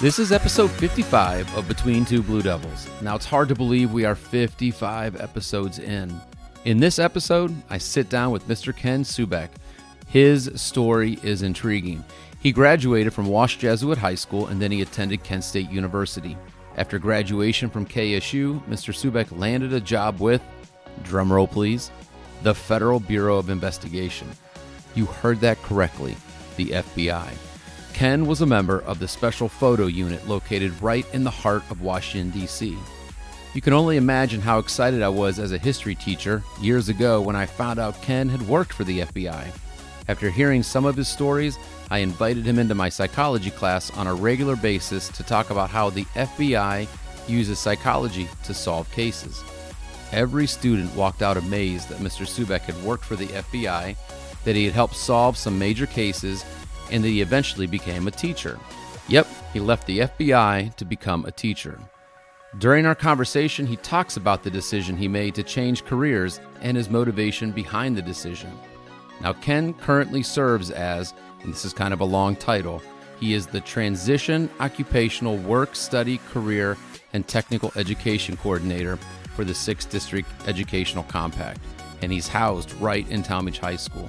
This is episode 55 of Between Two Blue Devils. Now, it's hard to believe we are 55 episodes in. In this episode, I sit down with Mr. Ken Subak. His story is intriguing. He graduated from Walsh Jesuit High School and then he attended Kent State University. After graduation from KSU, Mr. Subak landed a job with, drumroll please, the Federal Bureau of Investigation. You heard that correctly, the FBI. Ken was a member of the Special Photo Unit located right in the heart of Washington, D.C. You can only imagine how excited I was as a history teacher years ago when I found out Ken had worked for the FBI. After hearing some of his stories, I invited him into my psychology class on a regular basis to talk about how the FBI uses psychology to solve cases. Every student walked out amazed that Mr. Subak had worked for the FBI, that he had helped solve some major cases, and that he eventually became a teacher. Yep, he left the FBI to become a teacher. During our conversation, he talks about the decision he made to change careers and his motivation behind the decision. Now, Ken currently serves as, and this is kind of a long title, he is the Transition Occupational Work Study Career and Technical Education Coordinator for the 6th District Educational Compact, and he's housed right in Tallmadge High School.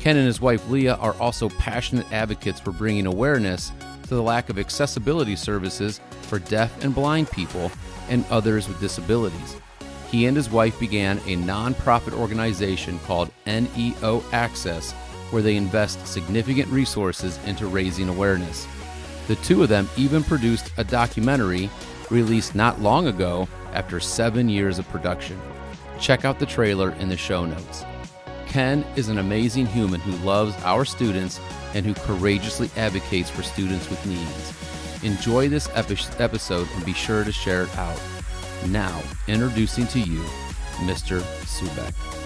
Ken and his wife Leah are also passionate advocates for bringing awareness to the lack of accessibility services for deaf and blind people and others with disabilities. He and his wife began a nonprofit organization called NEO Access, where they invest significant resources into raising awareness. The two of them even produced a documentary released not long ago after seven years of production. Check out the trailer in the show notes. Ken is an amazing human who loves our students and who courageously advocates for students with needs. Enjoy this epi- episode and be sure to share it out. Now, introducing to you Mr. Subak.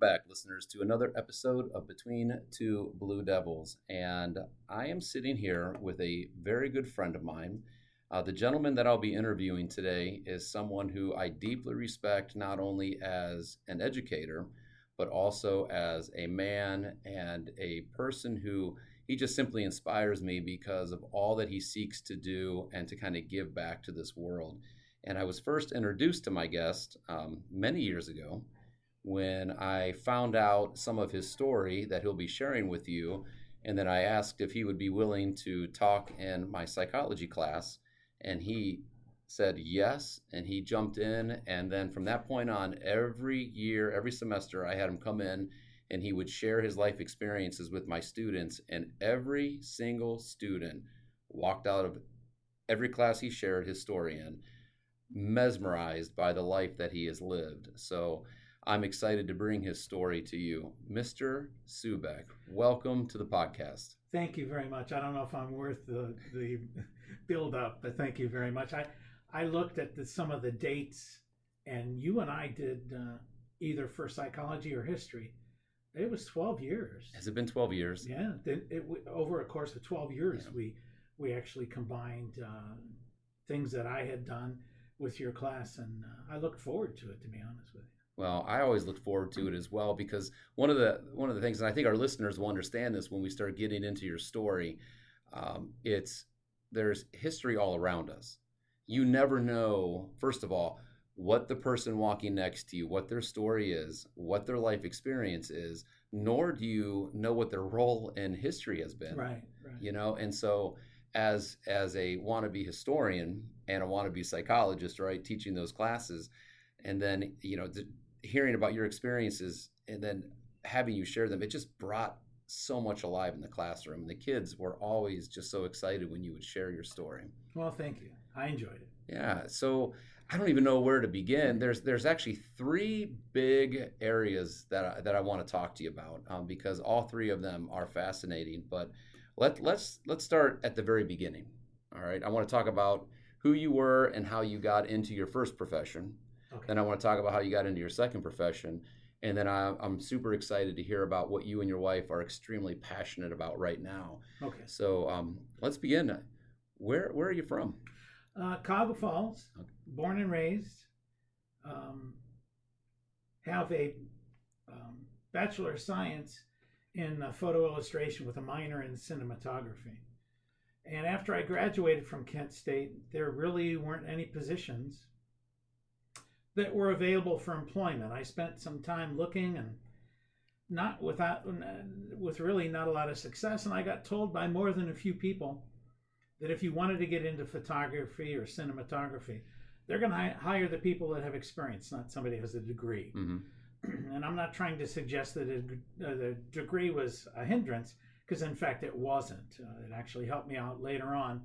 Back, listeners, to another episode of Between Two Blue Devils. And I am sitting here with a very good friend of mine. Uh, the gentleman that I'll be interviewing today is someone who I deeply respect not only as an educator, but also as a man and a person who he just simply inspires me because of all that he seeks to do and to kind of give back to this world. And I was first introduced to my guest um, many years ago when I found out some of his story that he'll be sharing with you. And then I asked if he would be willing to talk in my psychology class. And he said yes. And he jumped in. And then from that point on, every year, every semester, I had him come in and he would share his life experiences with my students. And every single student walked out of every class he shared his story in, mesmerized by the life that he has lived. So, I'm excited to bring his story to you. Mr. Subak, welcome to the podcast. Thank you very much. I don't know if I'm worth the, the build up, but thank you very much. I, I looked at the, some of the dates, and you and I did uh, either for psychology or history. It was 12 years. Has it been 12 years? Yeah. It, it, over a course of 12 years, yeah. we, we actually combined uh, things that I had done with your class, and uh, I look forward to it, to be honest with you. Well, I always look forward to it as well because one of the one of the things, and I think our listeners will understand this when we start getting into your story. Um, it's there's history all around us. You never know, first of all, what the person walking next to you, what their story is, what their life experience is, nor do you know what their role in history has been. Right. right. You know, and so as as a wannabe historian and a wannabe psychologist, right, teaching those classes, and then you know hearing about your experiences and then having you share them, it just brought so much alive in the classroom. And The kids were always just so excited when you would share your story. Well, thank you. I enjoyed it. Yeah. So I don't even know where to begin. There's there's actually three big areas that I, that I want to talk to you about um, because all three of them are fascinating. But let let's let's start at the very beginning. All right. I want to talk about who you were and how you got into your first profession. Okay. Then I want to talk about how you got into your second profession, And then I, I'm super excited to hear about what you and your wife are extremely passionate about right now. Okay. So um, let's begin. Where where are you from? Uh, Cuyahoga Falls, born and raised. Um, have a um, bachelor of science in uh, photo illustration with a minor in cinematography. And after I graduated from Kent State, there really weren't any positions that were available for employment. I spent some time looking and not without with really not a lot of success and I got told by more than a few people that if you wanted to get into photography or cinematography, they're going to hire the people that have experience, not somebody who has a degree. Mm-hmm. and I'm not trying to suggest that a, uh, the degree was a hindrance, because in fact it wasn't. Uh, it actually helped me out later on.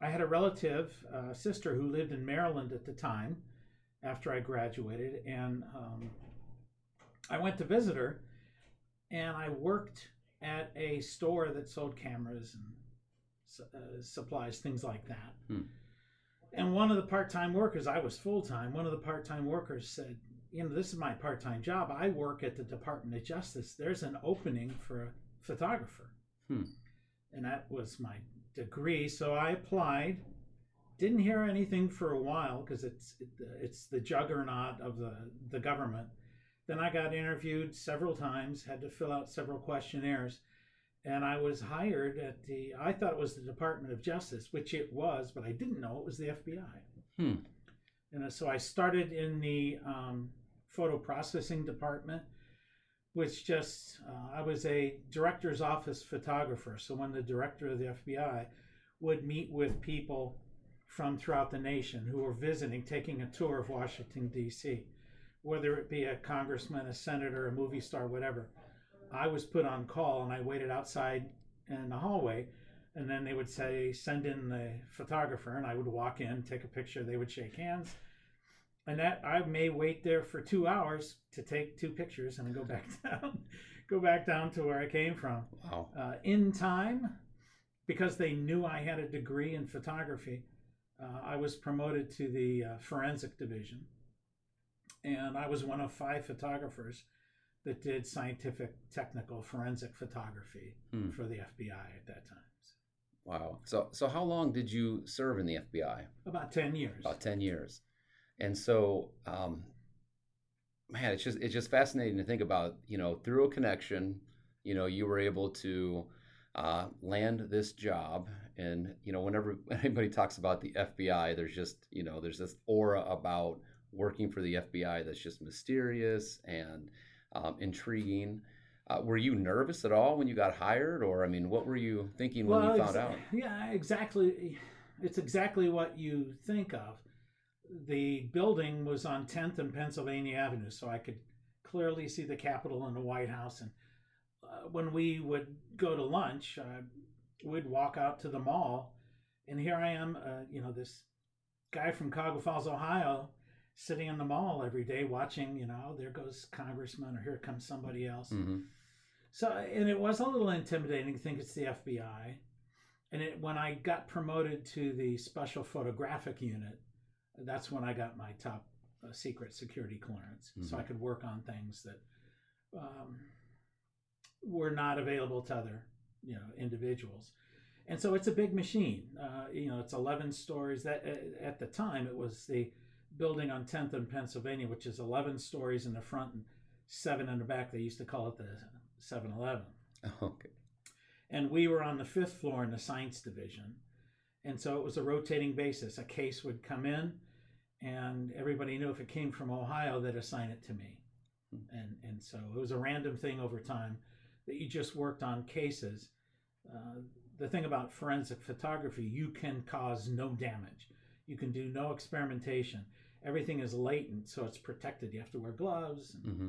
I had a relative, uh, sister, who lived in Maryland at the time after I graduated, and um, I went to visit her, and I worked at a store that sold cameras and uh, supplies, things like that. Hmm. And one of the part time workers, I was full time, one of the part time workers said, You know, this is my part time job. I work at the Department of Justice. There's an opening for a photographer. Hmm. And that was my degree. So I applied. Didn't hear anything for a while because it's it, it's the juggernaut of the, the government. Then I got interviewed several times, had to fill out several questionnaires and I was hired at the. I thought it was the Department of Justice, which it was, but I didn't know it was the FBI. Hmm. And so I started in the um, photo processing department, which just uh, I was a director's office photographer. So when the director of the FBI would meet with people from throughout the nation who were visiting, taking a tour of Washington D.C., whether it be a congressman, a senator, a movie star, whatever I was put on call and I waited outside in the hallway. And then they would say, send in the photographer. And I would walk in, take a picture. They would shake hands. And that I may wait there for two hours to take two pictures and then go back down, go back down to where I came from. Wow. Uh, in time, because they knew I had a degree in photography, uh, I was promoted to the uh, forensic division. And I was one of five photographers that did scientific, technical, forensic photography Hmm. for the FBI at that time. Wow. So so how long did you serve in the FBI? About 10 years. About ten years. And so, um, man, it's just it's just fascinating to think about. You know, through a connection, you know, you were able to uh, land this job. And you know, whenever anybody talks about the FBI, there's just you know, there's this aura about working for the FBI that's just mysterious and um, intriguing. Uh, were you nervous at all when you got hired, or I mean, what were you thinking when you found out? Yeah, exactly. It's exactly what you think of. The building was on 10th and Pennsylvania Avenue, so I could clearly see the Capitol and the White House. And uh, when we would go to lunch, uh, we'd walk out to the mall, and here I am, uh, you know, this guy from Cuyahoga Falls, Ohio, sitting in the mall every day watching, you know, there goes Congressman or here comes somebody else. hmm So, and it was a little intimidating to think it's the FBI. And it, when I got promoted to the special photographic unit, that's when I got my top uh, secret security clearance. So I Mhm. could work on things that um, were not available to other, you know, individuals. And so it's a big machine. Uh, you know, it's 11 stories. That at the time it was the building on 10th and Pennsylvania, which is 11 stories in the front and seven in the back. They used to call it the 7 Eleven. Okay. And we were on the fifth floor in the science division. And so it was a rotating basis. A case would come in, and everybody knew if it came from Ohio, they'd assign it to me. And, and so it was a random thing over time that you just worked on cases. Uh, the thing about forensic photography, you can cause no damage. You can do no experimentation. Everything is latent, so it's protected. You have to wear gloves. And, hmm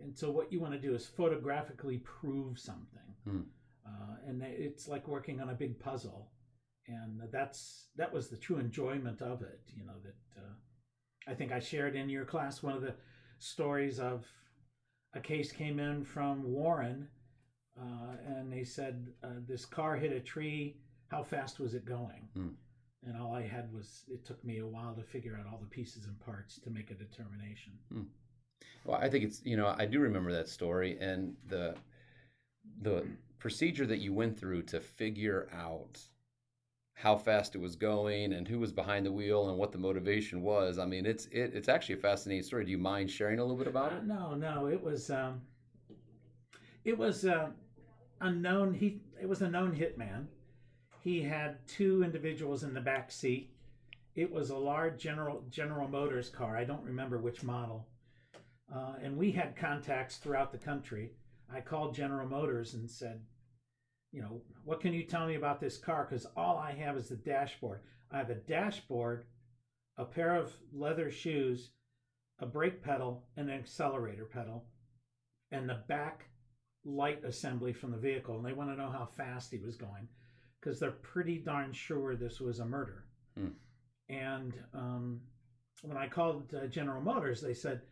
and so what you want to do is photographically prove something. Hmm. Uh, and it's like working on a big puzzle. And that's that was the true enjoyment of it. You know that uh, I think I shared in your class one of the stories of a case came in from Warren, uh, and they said uh, this car hit a tree. How fast was it going? Hmm. And all I had was it took me a while to figure out all the pieces and parts to make a determination. Well, I think it's you know I do remember that story and the the procedure that you went through to figure out how fast it was going and who was behind the wheel and what the motivation was. I mean, it's it, it's actually a fascinating story. Do you mind sharing a little bit about Uh, it? no, no, it was um, it was uh, a known he it was a known hitman. He had two individuals in the back seat. It was a large General General Motors car. I don't remember which model. Uh, and we had contacts throughout the country. I called General Motors and said, you know, what can you tell me about this car? Because all I have is the dashboard. I have a dashboard, a pair of leather shoes, a brake pedal, and an accelerator pedal, and the back light assembly from the vehicle. And they want to know how fast he was going because they're pretty darn sure this was a murder. Hmm. And um, when I called uh, General Motors, they said,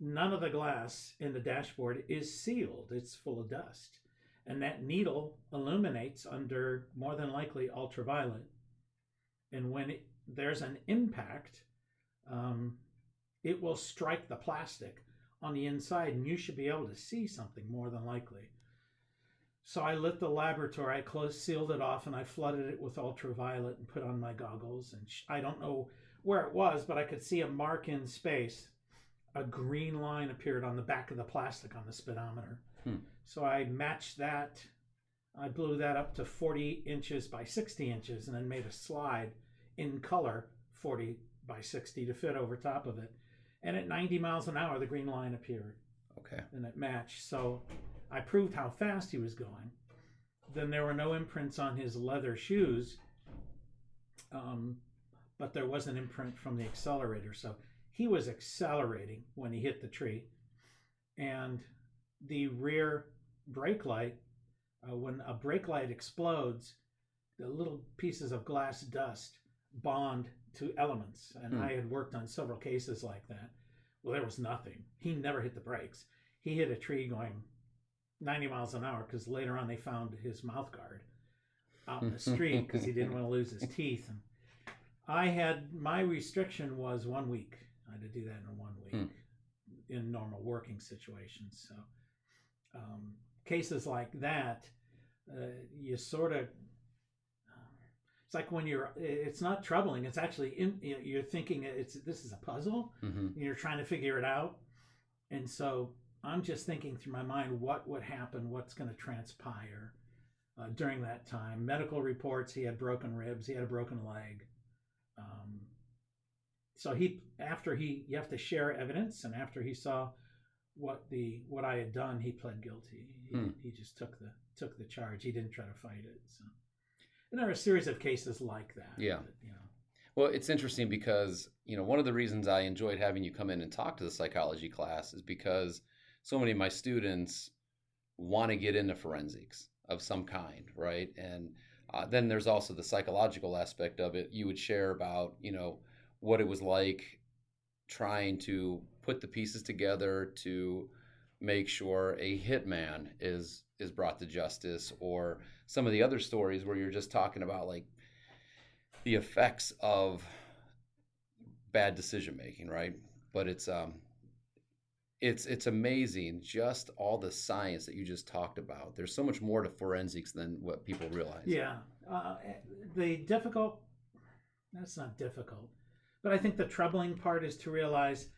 none of the glass in the dashboard is sealed, it's full of dust. And that needle illuminates under more than likely ultraviolet. And when it, there's an impact, um, it will strike the plastic on the inside, and you should be able to see something more than likely. So I lit the laboratory, I closed, sealed it off, and I flooded it with ultraviolet and put on my goggles. And sh- I don't know where it was, but I could see a mark in space. A green line appeared on the back of the plastic on the speedometer. Hmm. So I matched that. I blew that up to 40 inches by 60 inches and then made a slide in color 40 by 60 to fit over top of it. And at 90 miles an hour, the green line appeared Okay. and it matched. So I proved how fast he was going. Then there were no imprints on his leather shoes, um, but there was an imprint from the accelerator. So he was accelerating when he hit the tree. And the rear brake light, uh, when a brake light explodes, the little pieces of glass dust bond to elements. And Hmm. I had worked on several cases like that. Well, there was nothing. He never hit the brakes. He hit a tree going 90 miles an hour because later on they found his mouth guard out in the street because he didn't want to lose his teeth. And I had my restriction was one week. I had to do that in one week Hmm. in normal working situations. So um, cases like that, uh, you sort of it's like when you're it's not troubling it's actually in you're thinking it's this is a puzzle hmm and you're trying to figure it out. And so i'm just thinking through my mind what would happen what's going to transpire uh, during that time. Medical reports he had broken ribs he had a broken leg. Um, so he after he you have to share evidence and after he saw what the what i had done he pled guilty. He, Hmm. he just took the took the charge. He didn't try to fight it so and there are a series of cases like that Yeah. that, you know Well, it's interesting because, you know, one of the reasons I enjoyed having you come in and talk to the psychology class is because so many of my students want to get into forensics of some kind, right? And uh, then there's also the psychological aspect of it. You would share about, you know, what it was like trying to put the pieces together to make sure a hitman is is brought to justice or some of the other stories where you're just talking about like the effects of bad decision making, right? But it's um it's it's amazing just all the science that you just talked about. There's so much more to forensics than what people realize. Yeah, uh, the difficult. That's not difficult, but I think the troubling part is to realize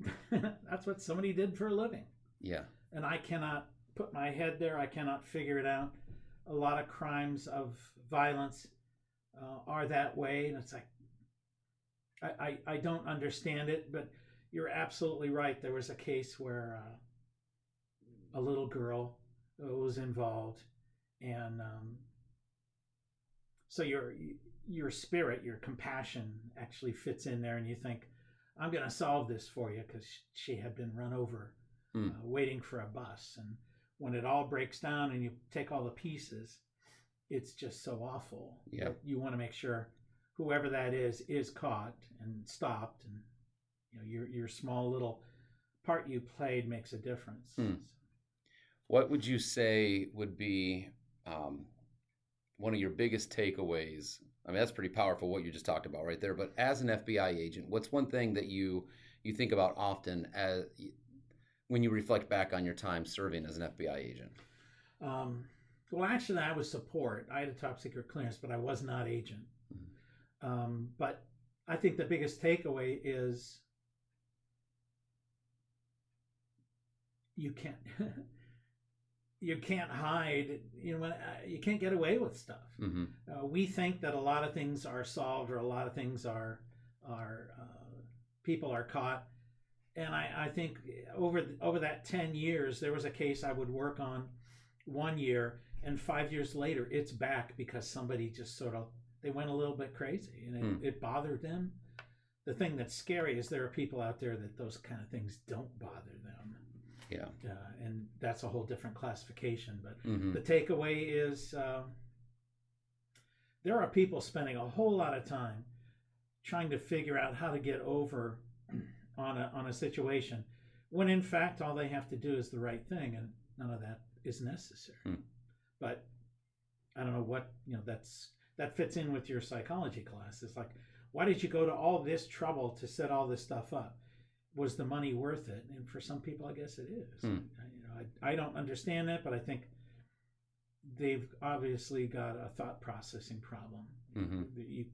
that's what somebody did for a living, Yeah. and I cannot put my head there. I cannot figure it out. A lot of crimes of violence uh, are that way, and it's like I, I I don't understand it, but you're absolutely right. There was a case where uh, a little girl was involved, and um, so your your spirit, your compassion, actually fits in there, and you think, "I'm going to solve this for you," because she had been run over, Hmm. uh, waiting for a bus, and when it all breaks down and you take all the pieces, it's just so awful. Yeah. You want to make sure whoever that is is caught and stopped, and you know your your small little part you played makes a difference. Hmm. What would you say would be um, one of your biggest takeaways? I mean, that's pretty powerful what you just talked about right there. But as an FBI agent, what's one thing that you you think about often as when you reflect back on your time serving as an FBI agent? Um, well, actually, I was support. I had a top secret clearance, but I was not agent. Mm-hmm. Um, but I think the biggest takeaway is you can't you can't hide. You know, uh, you can't get away with stuff. Mm-hmm. Uh, we think that a lot of things are solved, or a lot of things are are uh, people are caught. And I, I think over over that ten years, there was a case I would work on one year, and five years later, it's back because somebody just sort of they went a little bit crazy, and it, Hmm. it bothered them. The thing that's scary is there are people out there that those kind of things don't bother them, Yeah. uh, and that's a whole different classification. But Mm-hmm. the takeaway is uh, there are people spending a whole lot of time trying to figure out how to get over on a on a situation when in fact all they have to do is the right thing and none of that is necessary Hmm. but i don't know what you know that's that fits in with your psychology class it's like why did you go to all this trouble to set all this stuff up was the money worth it and for some people i guess it is Hmm. you know I, I don't understand that but i think they've obviously got a thought processing problem Mhm. you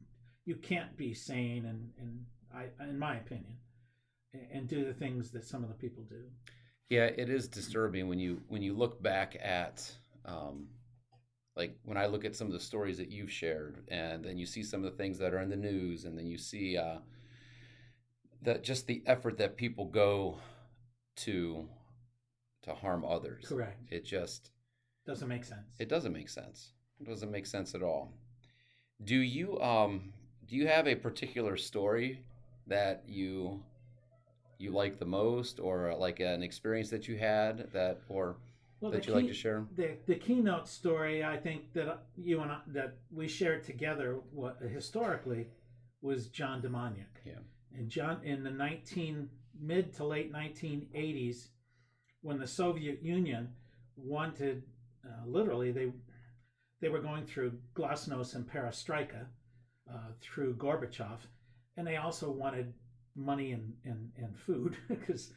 you can't be sane and and i in my opinion and, do the things that some of the people do Yeah, it is disturbing when you when you look back at um, like when I look at some of the stories that you've shared, and then you see some of the things that are in the news, and then you see uh, that just the effort that people go to to harm others. correct It just doesn't make sense it doesn't make sense. It doesn't make sense at all. Do you um do you have a particular story that you you like the most or like an experience that you had that or well, that you like to share? the the keynote story I think that you and I, that we shared together what historically was John Demjanjuk. Yeah. And John in the 19 mid to late 1980s when the Soviet Union wanted uh, literally they they were going through glasnost and perestroika uh, through Gorbachev and they also wanted money and and, and food because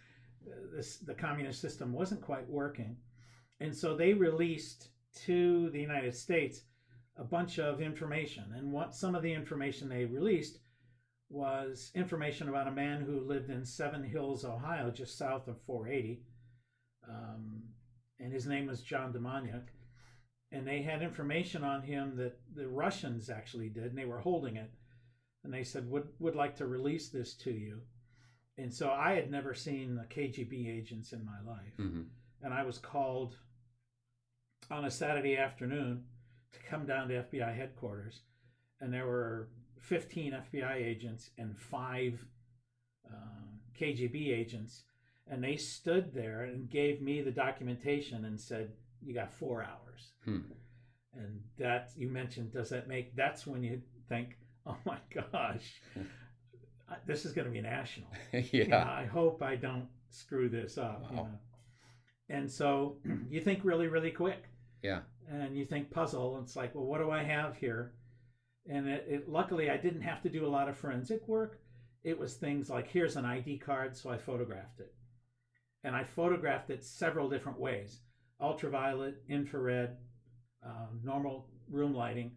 this the communist system wasn't quite working and so they released to the United States a bunch of information. And what some of the information they released was information about a man who lived in Seven Hills, Ohio, just south of 480. Um, and his name was John Demjanjuk. And they had information on him that the Russians actually did, and they were holding it. And they said, would, would like to release this to you. And so I had never seen the KGB agents in my life Mm-hmm. and I was called on a Saturday afternoon to come down to FBI headquarters, and there were 15 FBI agents and five uh, KGB agents, and they stood there and gave me the documentation and said, "You got four hours." Hmm. And that you mentioned, does that make? That's when you think, "Oh my gosh." This is going to be national. yeah. Yeah, I hope I don't screw this up. You know? And so you think really, really quick. Yeah. And you think puzzle. It's like, well, what do I have here? And it, it luckily I didn't have to do a lot of forensic work. It was things like here's an ID card, so I photographed it. And I photographed it several different ways: ultraviolet, infrared, uh, normal room lighting.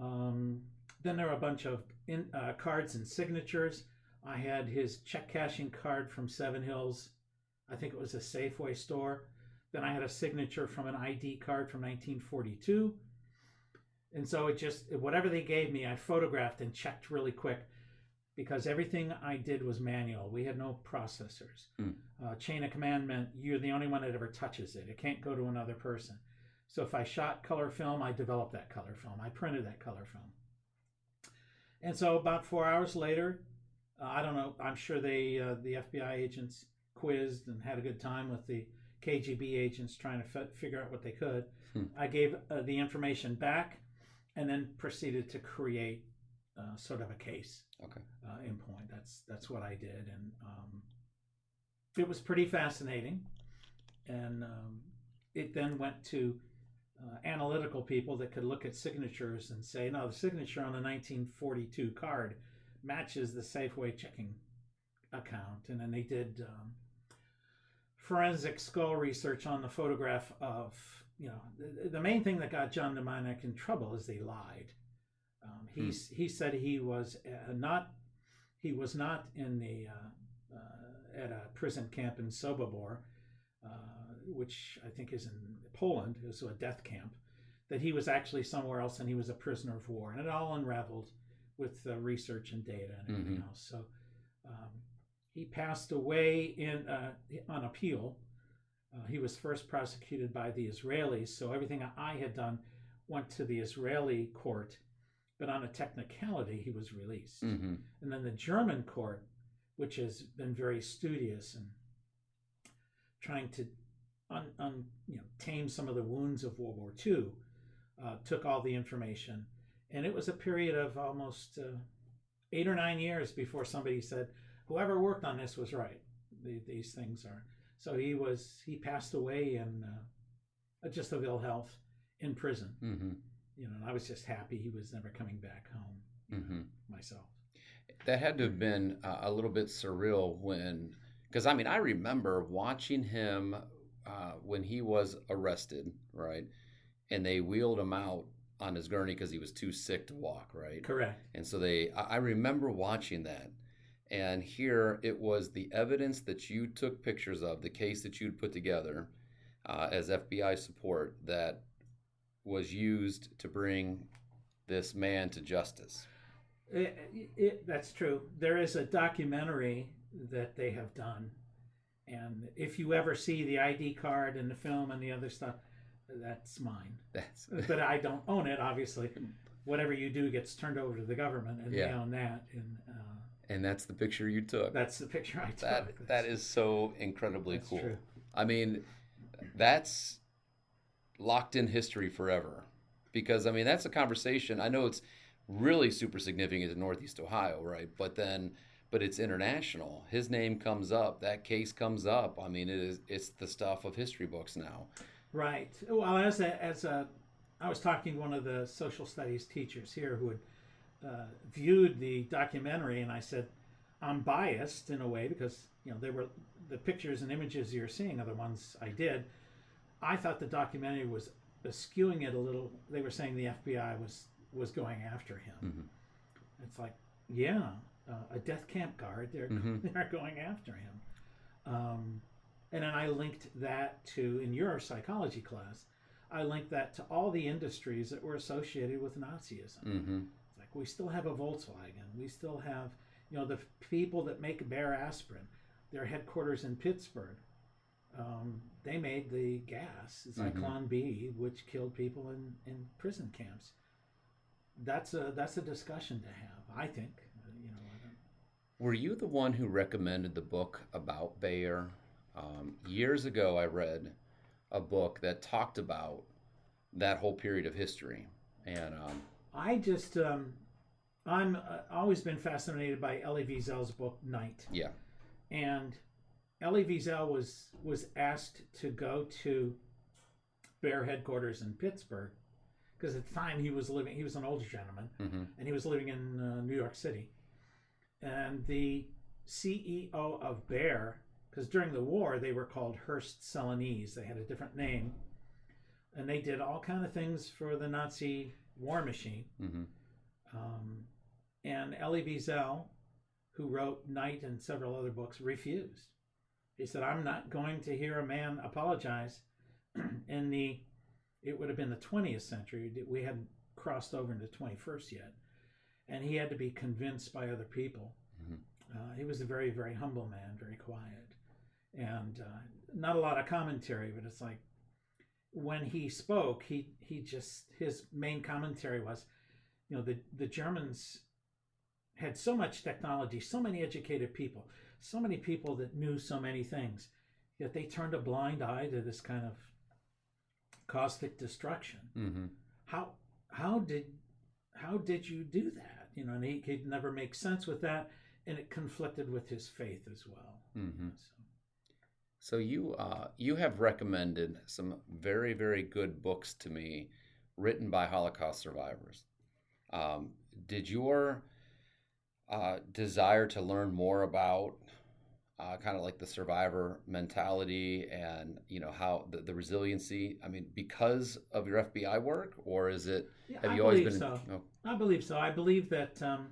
Um, then there are a bunch of in, uh, cards and signatures. I had his check cashing card from Seven Hills. I think it was a Safeway store. Then I had a signature from an ID card from 1942. And so it just, whatever they gave me, I photographed and checked really quick because everything I did was manual. We had no processors. Hmm. Uh, chain of command meant you're the only one that ever touches it, it can't go to another person. So if I shot color film, I developed that color film, I printed that color film. And so about four hours later, uh, I don't know. I'm sure they uh, the FBI agents quizzed and had a good time with the KGB agents trying to f- figure out what they could. Hmm. I gave uh, the information back, and then proceeded to create uh, sort of a case Okay. uh, in point. That's that's what I did, and um, it was pretty fascinating. And um, it then went to uh, analytical people that could look at signatures and say, no, the signature on the 1942 card matches the Safeway checking account. And then they did um, forensic skull research on the photograph of you know the, the main thing that got John Demjanjuk in trouble is they lied. Um, he's he said he was uh, not he was not in the uh, uh, at a prison camp in Sobibor, uh, which I think is in Poland. It was a death camp. That he was actually somewhere else and he was a prisoner of war, and it all unraveled with uh, research and data and everything Mhm. else. So um, he passed away in uh, on appeal. Uh, he was first prosecuted by the Israelis, so everything I had done went to the Israeli court, but on a technicality, he was released. hmm And then the German court, which has been very studious and trying to un, un, you know, tame some of the wounds of World War II, uh, took all the information. And it was a period of almost uh, eight or nine years before somebody said, whoever worked on this was right. The, these things are. So he was, he passed away in uh, just of ill health in prison. hmm You know, and I was just happy he was never coming back home you know, myself. That had to have been uh, a little bit surreal when, because I mean, I remember watching him uh, when he was arrested, right? And they wheeled him out on his gurney because he was too sick to walk, right? Correct. And so they, I remember watching that. And here it was the evidence that you took pictures of, the case that you'd put together uh, as FBI support that was used to bring this man to justice. It, it, that's true. There is a documentary that they have done, and if you ever see the ID card and the film and the other stuff, that's mine. That's But I don't own it. Obviously, whatever you do gets turned over to the government, and they own that. And uh, and that's the picture you took. that's the picture I took. That that is so incredibly cool. That's cool. true. I mean, that's locked in history forever. Because I mean, that's a conversation. I know it's really super significant to Northeast Ohio, right? But then, but it's international. His name comes up. That case comes up. I mean, it is. It's the stuff of history books now. Right. Well, as a, as a, I was talking to one of the social studies teachers here who had uh, viewed the documentary, and I said, I'm biased in a way because you know they were the pictures and images you're seeing are the ones I did. I thought the documentary was skewing it a little. They were saying the FBI was was going after him. Mhm. It's like, yeah, uh, a death camp guard. They're Mhm. they're going after him. Um, and then I linked that to in your psychology class. I linked that to all the industries that were associated with Nazism. hmm It's like we still have a Volkswagen. We still have, you know, the people that make Bayer aspirin. Their headquarters in Pittsburgh. Um, they made the gas, Zyklon B, which killed people in, in prison camps. That's a that's a discussion to have. I think. Uh, You know. I don't, Were you the one who recommended the book about Bayer? Um, years ago, I read a book that talked about that whole period of history, and um, I just um, I'm uh, always been fascinated by Elie Wiesel's book Night. yeah, and Elie Wiesel was was asked to go to Bayer headquarters in Pittsburgh because at the time he was living he was an older gentleman hmm and he was living in uh, New York City and the CEO of Bayer because during the war they were called Hoechst Celanese they had a different name and they did all kind of things for the Nazi war machine hmm um, and Elie Wiesel, who wrote Night and several other books, refused. He said, I'm not going to hear a man apologize in the, it would have been the 20th century. We hadn't crossed over into 21st yet. And he had to be convinced by other people. Mhm. Uh, he was a very, very humble man, very quiet. And uh, not a lot of commentary, but it's like when he spoke, he, he just, his main commentary was, you know the the Germans had so much technology, so many educated people, so many people that knew so many things, yet they turned a blind eye to this kind of caustic destruction. hmm How how did how did you do that? You know, and he could never make sense with that, and it conflicted with his faith as well. hmm So, So you uh, you have recommended some very very good books to me, written by Holocaust survivors. Um, did your uh, desire to learn more about uh, kind of like the survivor mentality and you know how the, the, resiliency i mean because of your fbi work or is it yeah, have I you always been so. Oh. i believe so i believe that um,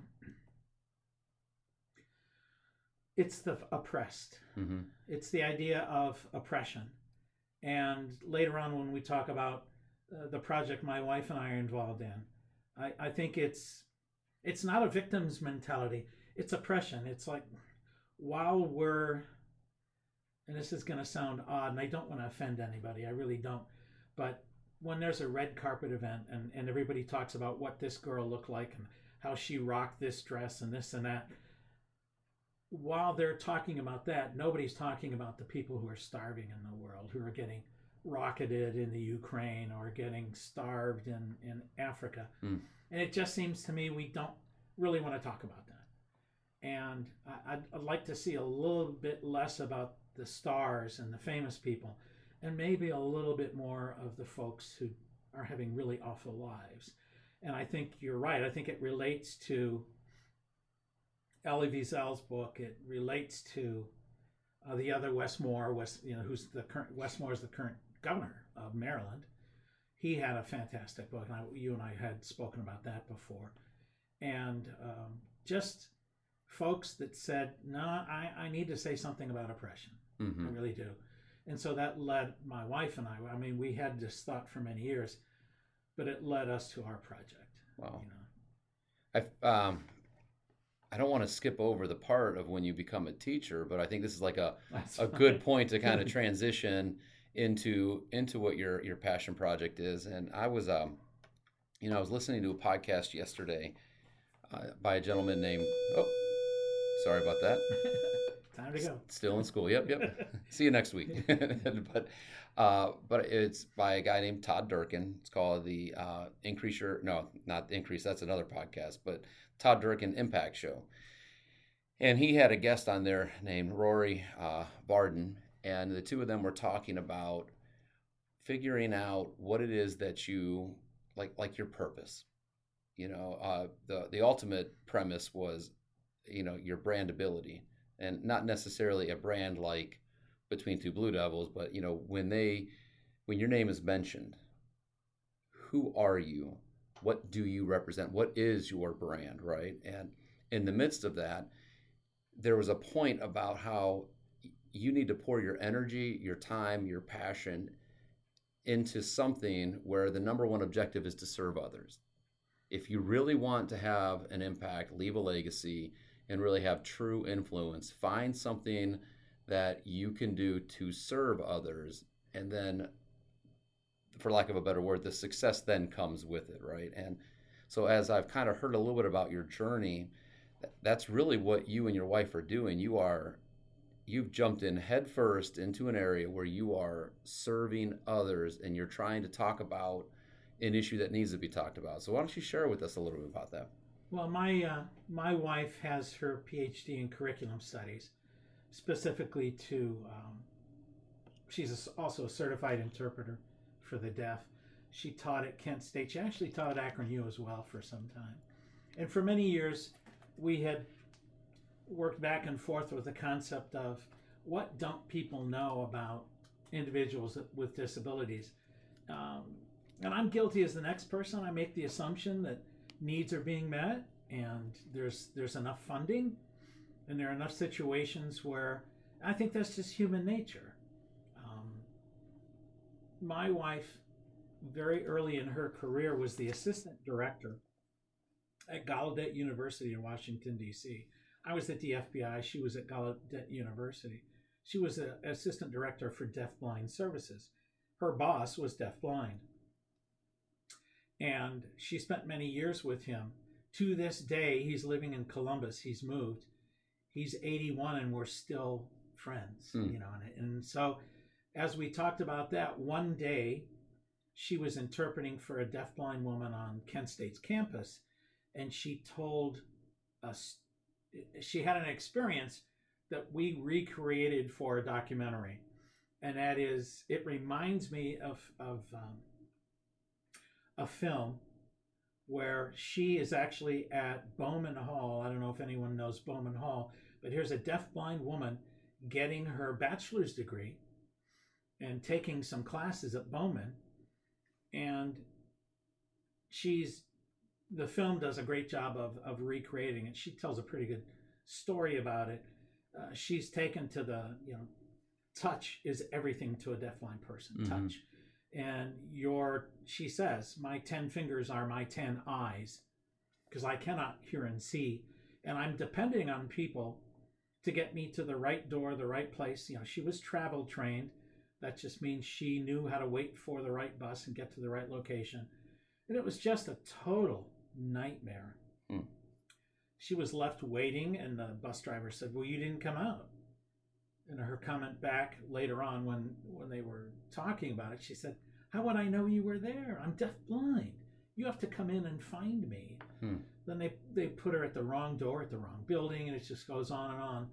it's the oppressed mm-hmm. it's the idea of oppression and later on when we talk about uh, the project my wife and i are involved in I, I think it's it's not a victim's mentality it's oppression it's like while we're, and this is going to sound odd, and I don't want to offend anybody, I really don't, but when there's a red carpet event and, and everybody talks about what this girl looked like and how she rocked this dress and this and that, while they're talking about that, nobody's talking about the people who are starving in the world, who are getting rocketed in the Ukraine or getting starved in, in Africa. Mm. And it just seems to me we don't really want to talk about that and I'd, I'd, like to see a little bit less about the stars and the famous people and maybe a little bit more of the folks who are having really awful lives. And i think you're right. I think it relates to elie wiesel's book. It relates to uh, the other wes moore west you know who's the current wes moore is the current governor of maryland. He had a fantastic book and I, you and i had spoken about that before. And um, just folks that said, "No, I, I need to say something about oppression. Mm-hmm. I really do." And so that led my wife and I. I mean, we had this thought for many years, but it led us to our project. Wow. You know? I um, I don't want to skip over the part of when you become a teacher, but I think this is like a That's a fine. good point to kind of transition into into what your your passion project is. And I was um, you know, I was listening to a podcast yesterday uh, by a gentleman named oh Sorry about that. Time to go. Still in school. Yep, yep. See you next week. but uh, but it's by a guy named Todd Durkin. It's called the uh, Increase Your No, not Increase. That's another podcast. But Todd Durkin Impact Show. And he had a guest on there named Rory uh, Vaden, and the two of them were talking about figuring out what it is that you like, like your purpose. You know, uh, the the ultimate premise was you know your brandability and not necessarily a brand like between two blue devils but you know when they when your name is mentioned who are you? What do you represent? What is your brand right? And in the midst of that there was a point about how you need to pour your energy your time your passion into something where the number one objective is to serve others. If you really want to have an impact leave a legacy and really have true influence. Find something that you can do to serve others, and then, for lack of a better word, the success then comes with it, right? And so, as I've kind of heard a little bit about your journey, that's really what you and your wife are doing. You are you've jumped in headfirst into an area where you are serving others and you're trying to talk about an issue that needs to be talked about. So why don't you share with us a little bit about that? Well, my uh, my wife has her PhD in curriculum studies, specifically to. Um, she's also a certified interpreter for the deaf. She taught at Kent State. She actually taught at Akron U as well for some time, and for many years, we had worked back and forth with the concept of what don't people know about individuals with disabilities. Um, and I'm guilty as the next person. I make the assumption that needs are being met and there's there's enough funding and there are enough situations where I think that's just human nature. Um, my wife, very early in her career, was the assistant director at Gallaudet University in Washington, D.C. I was at the FBI, she was at Gallaudet University. She was an assistant director for deafblind services. Her boss was deafblind and she spent many years with him. To this day, he's living in Columbus. He's moved. He's 81, and we're still friends. Mm. You know, and, and so as we talked about that one day, she was interpreting for a deafblind woman on Kent State's campus, and she told us she had an experience that we recreated for a documentary, and that is it reminds me of of um, a film where she is actually at Bowman Hall. I don't know if anyone knows Bowman Hall, but here's a deaf-blind woman getting her bachelor's degree and taking some classes at Bowman. And she's the film does a great job of, of recreating it. She tells a pretty good story about it. Uh, she's taken to the, you know, touch is everything to a deafblind person. Mhm. Touch. And your, she says, my 10 fingers are my 10 eyes because I cannot hear and see. And I'm depending on people to get me to the right door, the right place. You know, she was travel trained. That just means she knew how to wait for the right bus and get to the right location. And it was just a total nightmare. Hmm. She was left waiting, and the bus driver said, Well, you didn't come out. And her comment back later on when, when they were talking about it, she said, How would I know you were there? I'm deaf blind. You have to come in and find me. Hmm. Then they, they put her at the wrong door at the wrong building, and it just goes on and on.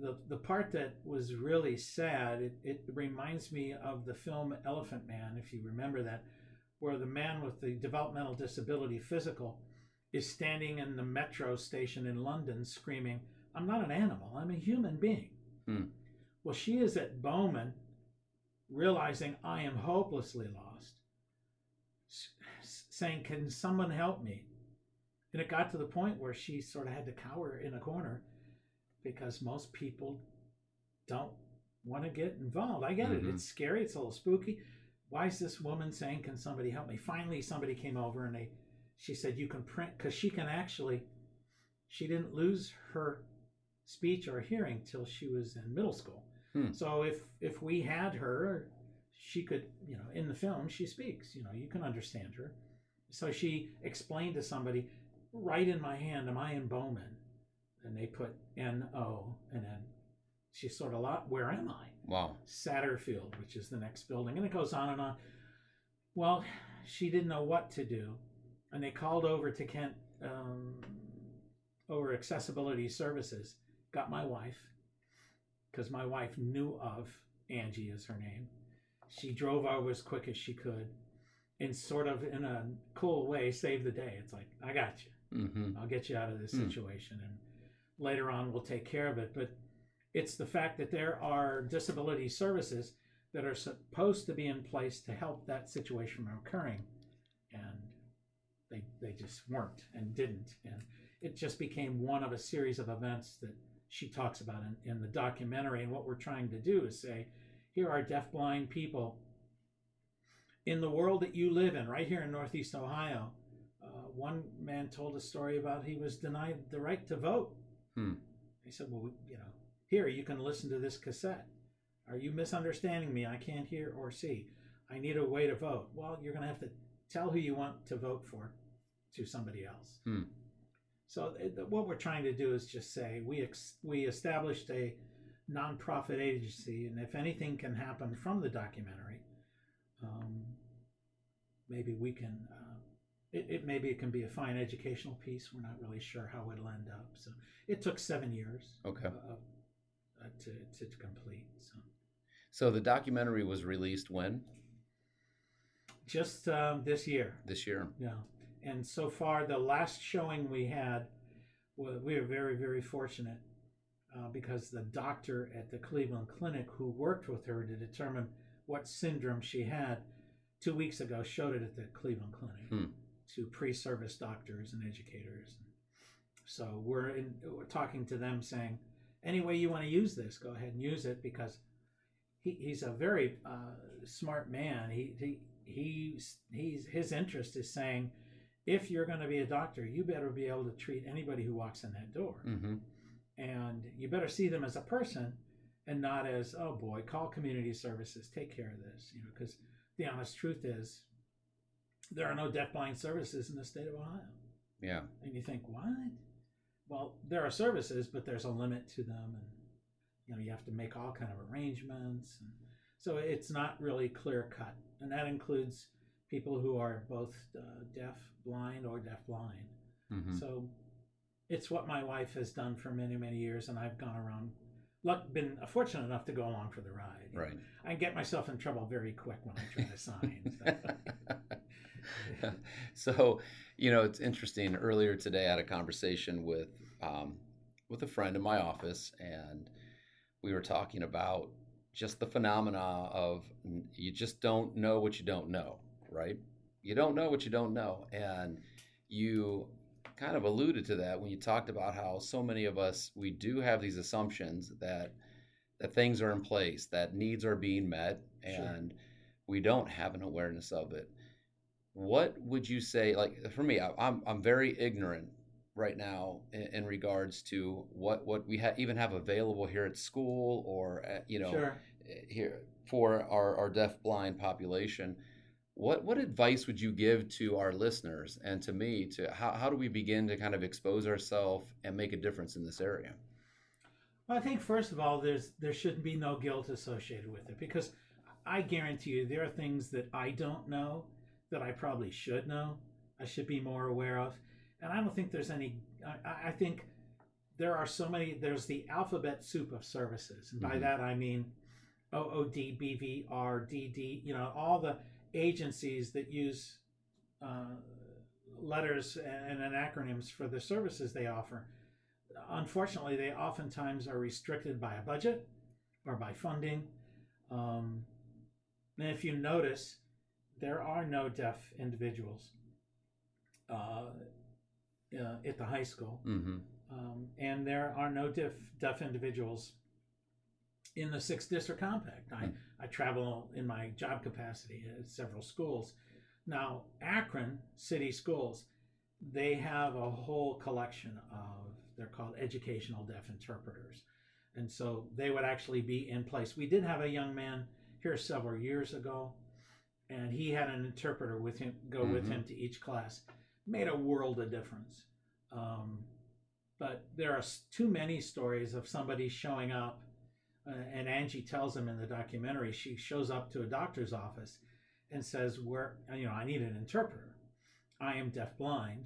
The, the part that was really sad, it, it reminds me of the film Elephant Man, if you remember that, where the man with the developmental disability physical is standing in the metro station in London screaming, I'm not an animal, I'm a human being. Hmm. Well, she is at Bowman realizing I am hopelessly lost, saying, Can someone help me? And it got to the point where she sort of had to cower in a corner because most people don't want to get involved. I get Mhm. it. It's scary. It's a little spooky. Why is this woman saying, "Can somebody help me?" Finally, somebody came over and they, she said, "You can print because she can actually." She didn't lose her speech or hearing till she was in middle school. Hmm. So if if we had her, she could, you know, in the film she speaks. You know, you can understand her. So she explained to somebody, "Right in my hand, am I in Bowman?" And they put N O, and then she sort of lot, "Where am I?" Wow. Satterfield, which is the next building, and it goes on and on. Well, she didn't know what to do, and they called over to Kent um, over accessibility services. Got my wife because my wife knew of Angie is her name. She drove over as quick as she could, and sort of in a cool way saved the day. It's like I got you. Mm-hmm. I'll get you out of this Hmm. situation, and later on we'll take care of it. But it's the fact that there are disability services that are supposed to be in place to help that situation from occurring, and they they just weren't and didn't, and it just became one of a series of events that she talks about in, in the documentary. And what we're trying to do is say, here are deafblind people in the world that you live in, right here in Northeast Ohio. Uh, one man told a story about he was denied the right to vote. Hmm. He said, "Well, you know, here you can listen to this cassette. Are you misunderstanding me? I can't hear or see. I need a way to vote. Well, you're going to have to tell who you want to vote for to somebody else." Hmm. So it, what we're trying to do is just say we ex- we established a nonprofit agency, and if anything can happen from the documentary, um, maybe we can. Uh, it, it maybe it can be a fine educational piece. We're not really sure how it'll end up. So it took seven years Okay. uh, uh, to, to to complete. So So the documentary was released when? just um, this year, This year. yeah. And so far, the last showing we had, well, we were very very fortunate uh, because the doctor at the Cleveland Clinic who worked with her to determine what syndrome she had two weeks ago showed it at the Cleveland Clinic Hmm. to pre-service doctors and educators. So we're in, we're talking to them saying, any way you want to use this, go ahead and use it because he, he's a very uh, smart man. He, he he's he's his interest is saying, if you're going to be a doctor, you better be able to treat anybody who walks in that door Mm-hmm. and you better see them as a person and not as oh boy call community services take care of this you know because the honest truth is there are no deafblind services in the state of ohio Yeah. and you think what well there are services but there's a limit to them and you know you have to make all kind of arrangements and so it's not really clear cut and that includes people who are both uh, deaf blind or deaf blind Mm-hmm. so it's what my wife has done for many, many years, and I've gone around, luck, been fortunate enough to go along for the ride. you know. Right. I get myself in trouble very quick when I try to sign. so. so, you know, it's interesting. Earlier today, I had a conversation with um, with a friend in my office, and we were talking about just the phenomena of you just don't know what you don't know, right? You don't know what you don't know. And you kind of alluded to that when you talked about how so many of us we do have these assumptions that that things are in place, that needs are being met, and sure. we don't have an awareness of it. What would you say? Like for me, I, I'm I'm very ignorant right now in, in regards to what what we ha- even have available here at school or at, you know sure. Eh, here for our, our deaf blind population what what advice would you give to our listeners and to me to how, how do we begin to kind of expose ourselves and make a difference in this area well, i think first of all there's there shouldn't be no guilt associated with it because i guarantee you there are things that i don't know that i probably should know i should be more aware of and I don't think there's any. I, I think there are so many. There's the alphabet soup of services, and by mm-hmm. that I mean OOD, BVR, DD. You know, all the agencies that use uh, letters and, and acronyms for the services they offer. Unfortunately, they oftentimes are restricted by a budget or by funding. Um, and if you notice, there are no deaf individuals. Uh, uh, at the high school, mm-hmm. um, and there are no deaf deaf individuals in the sixth district compact. I, mm-hmm. I travel in my job capacity at several schools. Now, Akron City Schools, they have a whole collection of they're called educational deaf interpreters, and so they would actually be in place. We did have a young man here several years ago, and he had an interpreter with him go mm-hmm. with him to each class made a world of difference. Um, but there are too many stories of somebody showing up, uh, and Angie tells them in the documentary. She shows up to a doctor's office and says, "Where you know I need an interpreter. I am deafblind."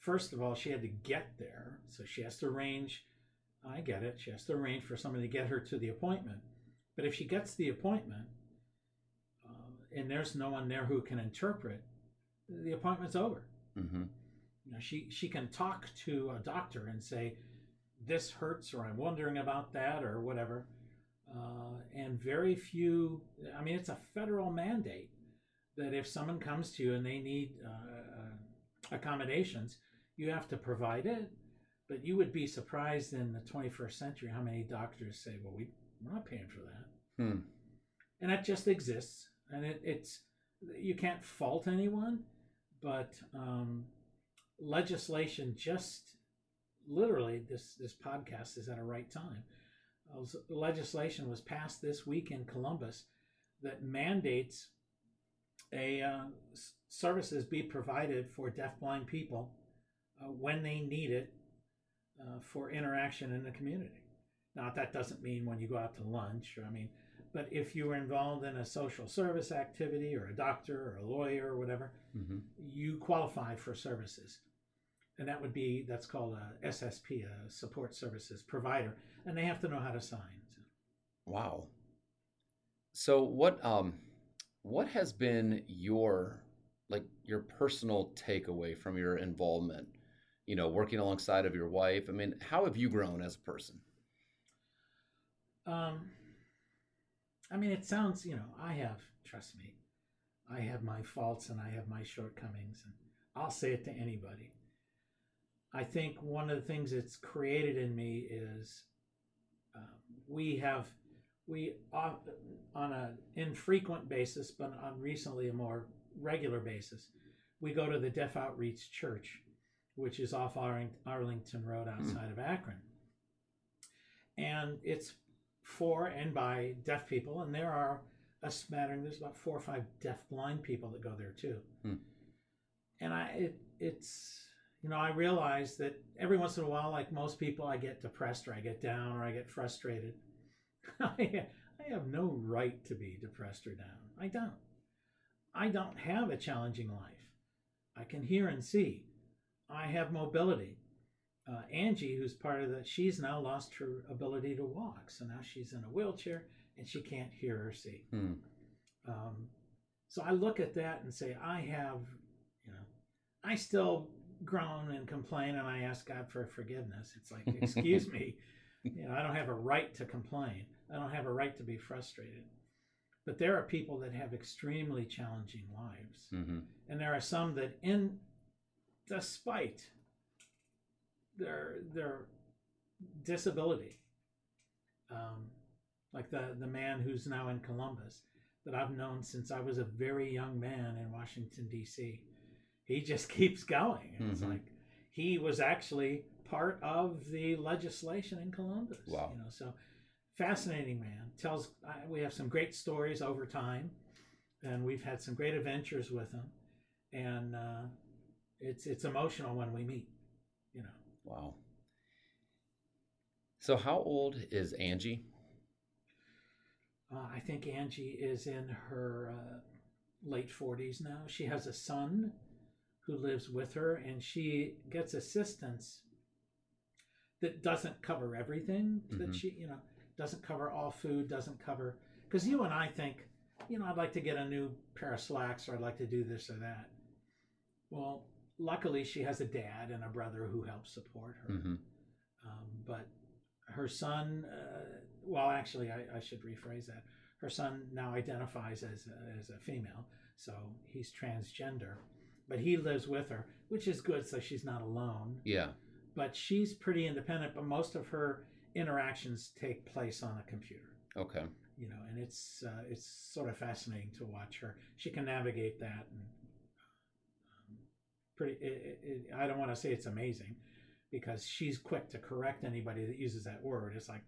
First of all, she had to get there, so she has to arrange. I get it. She has to arrange for somebody to get her to the appointment. But if she gets the appointment uh, and there's no one there who can interpret, the appointment's over. Mm-hmm. You know, she she can talk to a doctor and say, "This hurts," or "I'm wondering about that," or whatever. Uh, and very few. I mean, it's a federal mandate that if someone comes to you and they need uh, uh accommodations, you have to provide it. But you would be surprised in the 21st century how many doctors say, "Well, we we're not paying for that," hmm. and that just exists, and it, it's you can't fault anyone but um, legislation just literally this this podcast is at a right time. Uh, legislation was passed this week in Columbus that mandates a uh, services be provided for deafblind people uh, when they need it uh, for interaction in the community. Now that doesn't mean when you go out to lunch. Or, I mean, but if you were involved in a social service activity or a doctor or a lawyer or whatever, mm-hmm. you qualify for services. And that would be, that's called a SSP, a support services provider. And they have to know how to sign. Wow. So what, um, what has been your, like your personal takeaway from your involvement, you know, working alongside of your wife? I mean, how have you grown as a person? Um, I mean, it sounds, you know, I have, trust me, I have my faults and I have my shortcomings, and I'll say it to anybody. I think one of the things it's created in me is uh, we have, we on an infrequent basis, but on recently a more regular basis, we go to the Deaf Outreach Church, which is off Arlington Road hmm. outside of Akron. And it's for and by deaf people, and there are a smattering. There's about four or five deaf blind people that go there too. Hmm. And I, it, it's you know, I realize that every once in a while, like most people, I get depressed or I get down or I get frustrated. I, I have no right to be depressed or down. I don't. I don't have a challenging life. I can hear and see. I have mobility uh, Angie, who's part of the, she's now lost her ability to walk. So now she's in a wheelchair and she can't hear or see. Hmm. Um, so I look at that and say, I have, you know, I still groan and complain and I ask God for forgiveness. It's like, excuse me, you know, I don't have a right to complain. I don't have a right to be frustrated. But there are people that have extremely challenging lives. hmm And there are some that in despite their their disability, um, like the the man who's now in Columbus that I've known since I was a very young man in Washington D.C. He just keeps going. It's Mhm. like he was actually part of the legislation in Columbus. Wow. You know, so fascinating man. Tells I, we have some great stories over time, and we've had some great adventures with him, and uh, it's it's emotional when we meet. You know, Wow. So how old is Angie? uh, I think Angie is in her uh, late forties now. She has a son who lives with her, and she gets assistance that doesn't cover everything. That Mhm. she, you know, doesn't cover all food, doesn't cover because you and I think, you know, I'd like to get a new pair of slacks, or I'd like to do this or that. Well, luckily, she has a dad and a brother who help support her. hmm Um, but her son, uh, well, actually, I, I should rephrase that. Her son now identifies as a, as a female, so he's transgender, but he lives with her, which is good, so she's not alone. Yeah. But she's pretty independent, but most of her interactions take place on a computer. Okay. You know, and it's uh, it's sort of fascinating to watch her. She can navigate that, and um, pretty. It, it, I don't want to say it's amazing, because she's quick to correct anybody that uses that word. It's like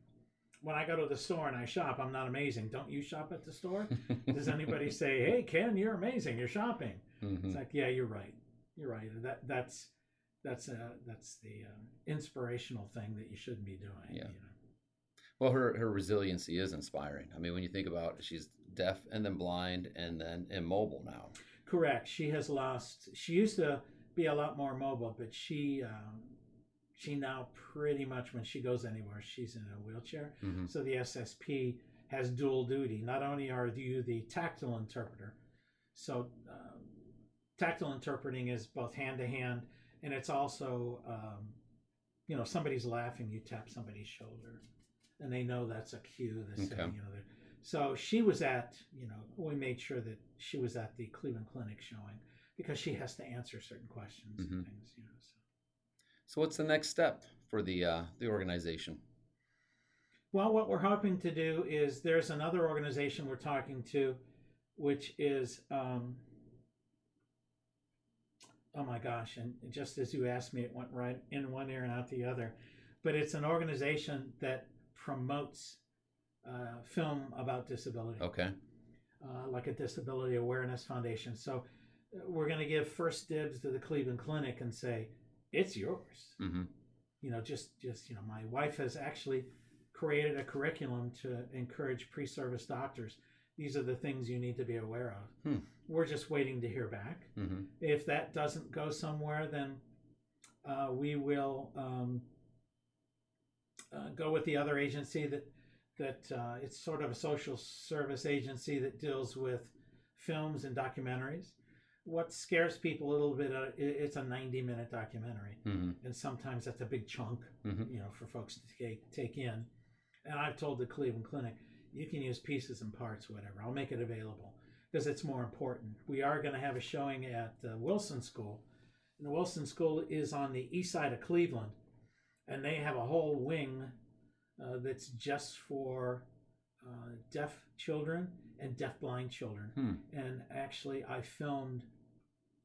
when I go to the store and I shop, I'm not amazing. Don't you shop at the store? Does anybody say, "Hey, Ken, you're amazing. You're shopping"? Mhm. It's like, yeah, you're right. You're right. That that's that's uh, that's the um, inspirational thing that you shouldn't be doing. Yeah. You know? Well, her her resiliency is inspiring. I mean, when you think about it, she's deaf and then blind and then immobile now. Correct. She has lost. She used to be a lot more mobile, but she um, she now pretty much when she goes anywhere, she's in a wheelchair. hmm So the SSP has dual duty. Not only are you the tactile interpreter, so um, tactile interpreting is both hand to hand, and it's also, um, you know, somebody's laughing, you tap somebody's shoulder, and they know that's a cue. Okay. you know. So she was at, you know, we made sure that she was at the Cleveland Clinic showing because she has to answer certain questions Mhm. and things, you know. So. So, what's the next step for the uh, the organization? Well, what we're hoping to do is there's another organization we're talking to, which is, um, oh my gosh, and just as you asked me, it went right in one ear and out the other. But it's an organization that promotes uh, film about disability, Okay. uh, like a Disability Awareness Foundation. So uh, we're going to give first dibs to the Cleveland Clinic and say, it's yours hmm you know just just you know my wife has actually created a curriculum to encourage pre-service doctors these are the things you need to be aware of. Hmm. we're just waiting to hear back. Hmm if that doesn't go somewhere then uh, we will um, uh, go with the other agency that that uh, it's sort of a social service agency that deals with films and documentaries. What scares people a little bit uh, it's a 90 minute documentary. Hmm and sometimes that's a big chunk hmm you know for folks to take, take in. And i've told the cleveland clinic you can use pieces and parts whatever. I'll make it available because it's more important. We are going to have a showing at uh, wilson school and the wilson school is on the east side of cleveland and they have a whole wing uh, that's just for uh, deaf children and deaf blind children. Hmm. and actually i filmed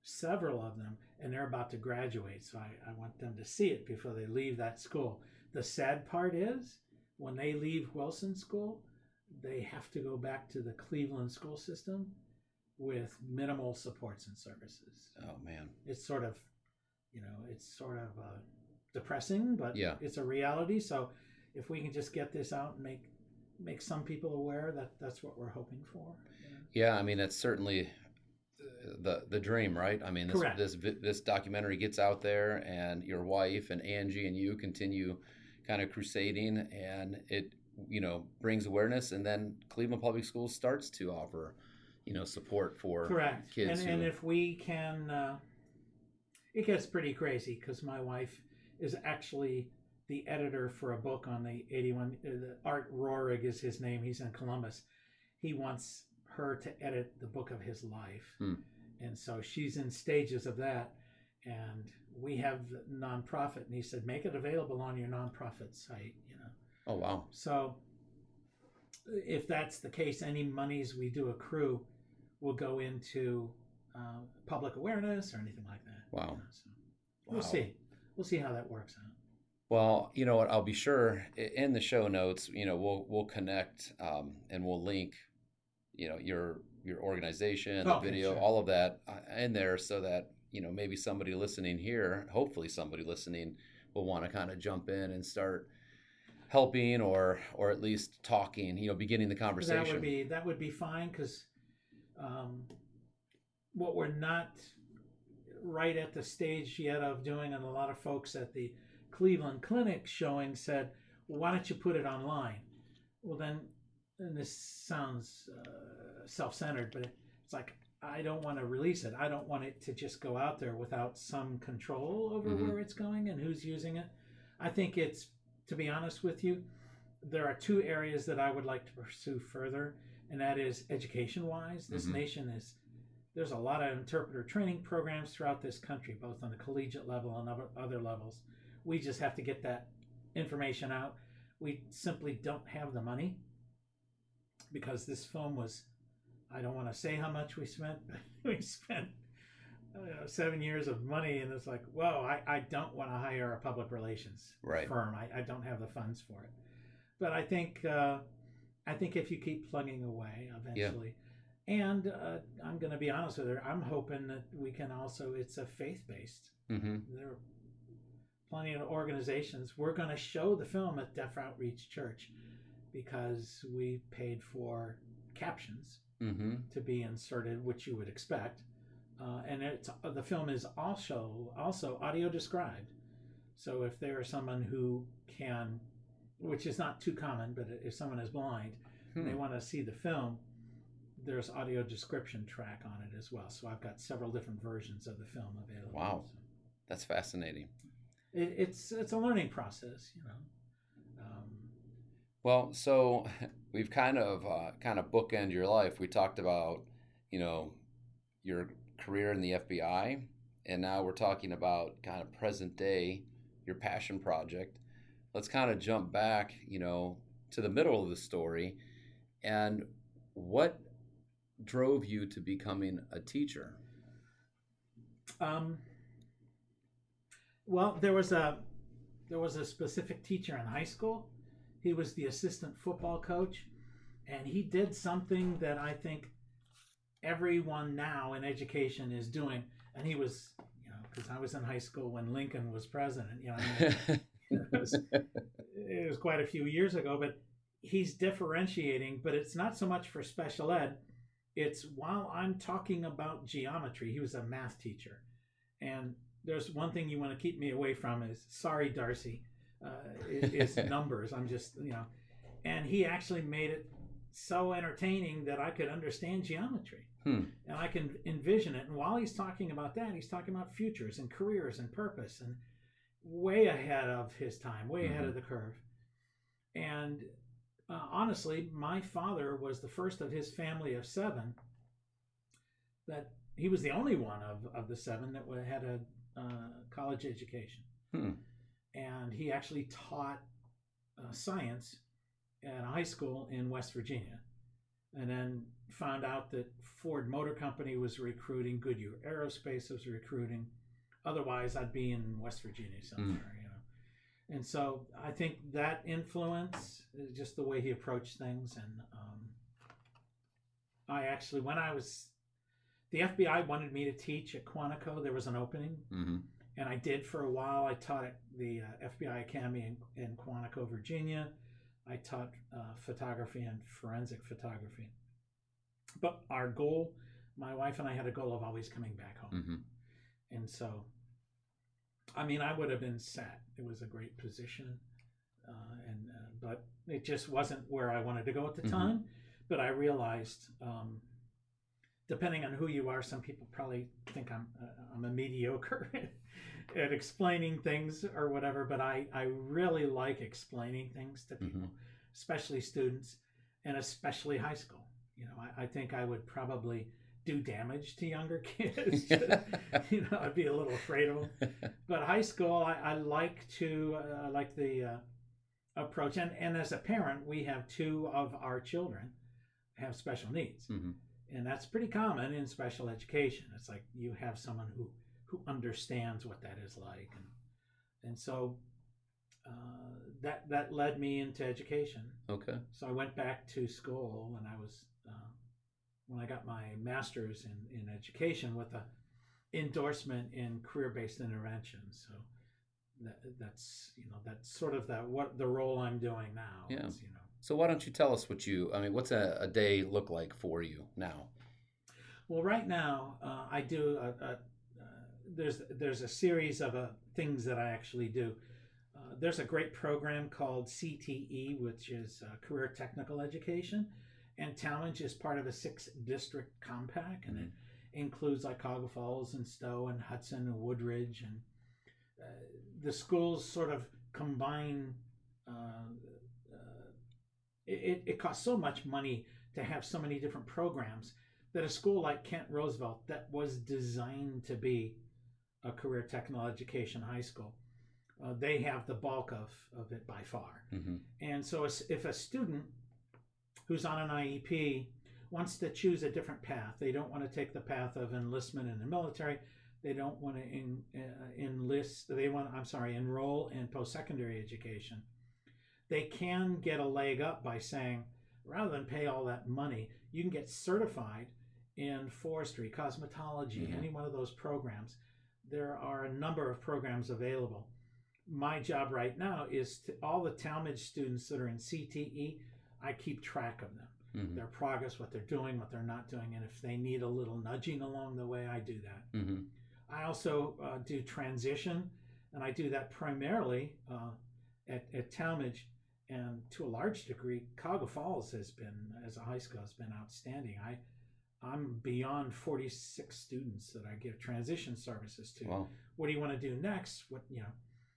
several of them and they're about to graduate so I, I want them to see it before they leave that school. The sad part is when they leave wilson school they have to go back to the cleveland school system with minimal supports and services Oh man. it's sort of you know it's sort of uh, depressing but Yeah. it's a reality so if we can just get this out and make make some people aware that that's what we're hoping for know? Yeah, I mean that's certainly uh, the the dream, right? I mean, this Correct. this this documentary gets out there, and your wife and Angie and you continue kind of crusading, and it you know brings awareness, and then Cleveland Public Schools starts to offer you know support for correct kids and, and if we can uh, it gets pretty crazy because my wife is actually the editor for a book on the 81. Uh, Art Rohrig is his name. He's in Columbus. He wants her to edit the book of his life. Hmm. And so she's in stages of that. And we have the nonprofit, and he said, make it available on your nonprofit site. Oh wow. So if that's the case, any monies we do accrue will go into uh, public awareness or anything like that. Wow. So we'll Wow. see. We'll see how that works out. Well, you know what? I'll be sure in the show notes. You know, we'll we'll connect um, and we'll link. You know your your organization, the Okay, video, sure. all of that uh, in there, so that you know maybe somebody listening here, hopefully somebody listening, will want to kind of jump in and start helping or or at least talking. You know, beginning the conversation. That would be that would be fine because um, what we're not right at the stage yet of doing, and a lot of folks at the Cleveland Clinic showing said, "Why don't you put it online?" Well, then, and this sounds uh, self-centered, but it's like I don't want to release it. I don't want it to just go out there without some control over Mhm. where it's going and who's using it. I think it's, to be honest with you, there are two areas that I would like to pursue further, and that is education wise. This Mhm. nation is, there's a lot of interpreter training programs throughout this country, both on the collegiate level and other, other levels. We just have to get that information out. We simply don't have the money because this film was, I don't want to say how much we spent, but we spent uh, seven years of money, and it's like, whoa, I, I don't want to hire a public relations Right. firm. I, I don't have the funds for it. But I think uh, I think if you keep plugging away, eventually. yeah. And uh, I'm going to be honest with her. I'm hoping that we can also. It's a faith based. hmm There are plenty of organizations. We're going to show the film at Deaf Outreach Church because we paid for captions hmm to be inserted, which you would expect. Uh, and it's the film is also also audio described. So if there is someone who can, which is not too common, but if someone is blind and they Hmm. want to see the film, there's audio description track on it as well. So I've got several different versions of the film available. Wow. So That's fascinating. it, it's it's a learning process, you know. Um, Well, so we've kind of uh, kind of bookend your life. We talked about, you know, your career in the FBI, and now we're talking about kind of present day, your passion project. Let's kind of jump back, you know, to the middle of the story, and what drove you to becoming a teacher? Um, well, there was a there was a specific teacher in high school. He was the assistant football coach, and he did something that I think everyone now in education is doing. And he was, you know, because I was in high school when Lincoln was president. You know, I mean, it, was, it was quite a few years ago. But he's differentiating, but it's not so much for special ed. It's while I'm talking about geometry. He was a math teacher, and there's one thing you want to keep me away from is sorry, Darcy, uh, is numbers. I'm just you know, and he actually made it so entertaining that I could understand geometry. Hmm. And I can envision it. And while he's talking about that, he's talking about futures and careers and purpose and way ahead of his time, way ahead Mhm. of the curve. And uh, honestly, my father was the first of his family of seven that he was the only one of, of the seven that had a uh, college education. Hmm. And he actually taught uh, science at a high school in West Virginia. And then found out that Ford Motor Company was recruiting, Goodyear Aerospace was recruiting. Otherwise, I'd be in West Virginia somewhere, you know. And so I think that influence, just the way he approached things, and um, I actually, when I was, the FBI wanted me to teach at Quantico. There was an opening, hmm and I did for a while. I taught at the uh, FBI Academy in, in Quantico, Virginia. I taught uh, photography and forensic photography. But our goal, my wife and I had a goal of always coming back home. hmm And so, I mean, I would have been set. It was a great position, uh, and uh, but it just wasn't where I wanted to go at the Mhm. time. But I realized um, depending on who you are, some people probably think I'm uh, I'm a mediocre at explaining things or whatever. But I I really like explaining things to people, mm-hmm. especially students, and especially high school. You know, I, I think I would probably do damage to younger kids. you know, I'd be a little afraid of them. But high school, I, I like to uh, like the uh, approach, and and as a parent, we have two of our children have special needs, mm-hmm. and that's pretty common in special education. It's like you have someone who who understands what that is like, and and so. Uh, that that led me into education. Okay. So I went back to school when I was uh, when I got my master's in, in education with a endorsement in career-based intervention. So that, that's you know that's sort of that what the role I'm doing now. Yeah. Is, you know. So why don't you tell us what you? I mean, what's a, a day look like for you now? Well, right now uh, I do a, a there's there's a series of uh, things that I actually do. Uh, there's a great program called CTE, which is uh, Career Technical Education, and Tallmadge is part of a six district compact, and mm-hmm. it includes like Cuyahoga Falls and Stow and Hudson and Woodridge, and uh, the schools sort of combine. Uh, uh, it, it costs so much money to have so many different programs that a school like Kent Roosevelt, that was designed to be a career technical education high school, uh, they have the bulk of, of it by far. Mm-hmm. And so, if a student who's on an IEP wants to choose a different path. They don't want to take the path of enlistment in the military. They don't want to in, uh, enlist. They want, I'm sorry, enroll in post-secondary education. They can get a leg up by saying, rather than pay all that money, you can get certified in forestry, cosmetology, mm-hmm. any one of those programs. There are a number of programs available. My job right now is to all the Tallmadge students that are in CTE I keep track of them, mm-hmm. their progress, what they're doing, what they're not doing, and if they need a little nudging along the way, I do that. Mm-hmm. I also uh, do transition, and I do that primarily uh, at, at Tallmadge, and to a large degree, Cuyahoga Falls has been, as a high school, has been outstanding. I I'm beyond 46 students that I give transition services to. Wow. What do you want to do next? What you know,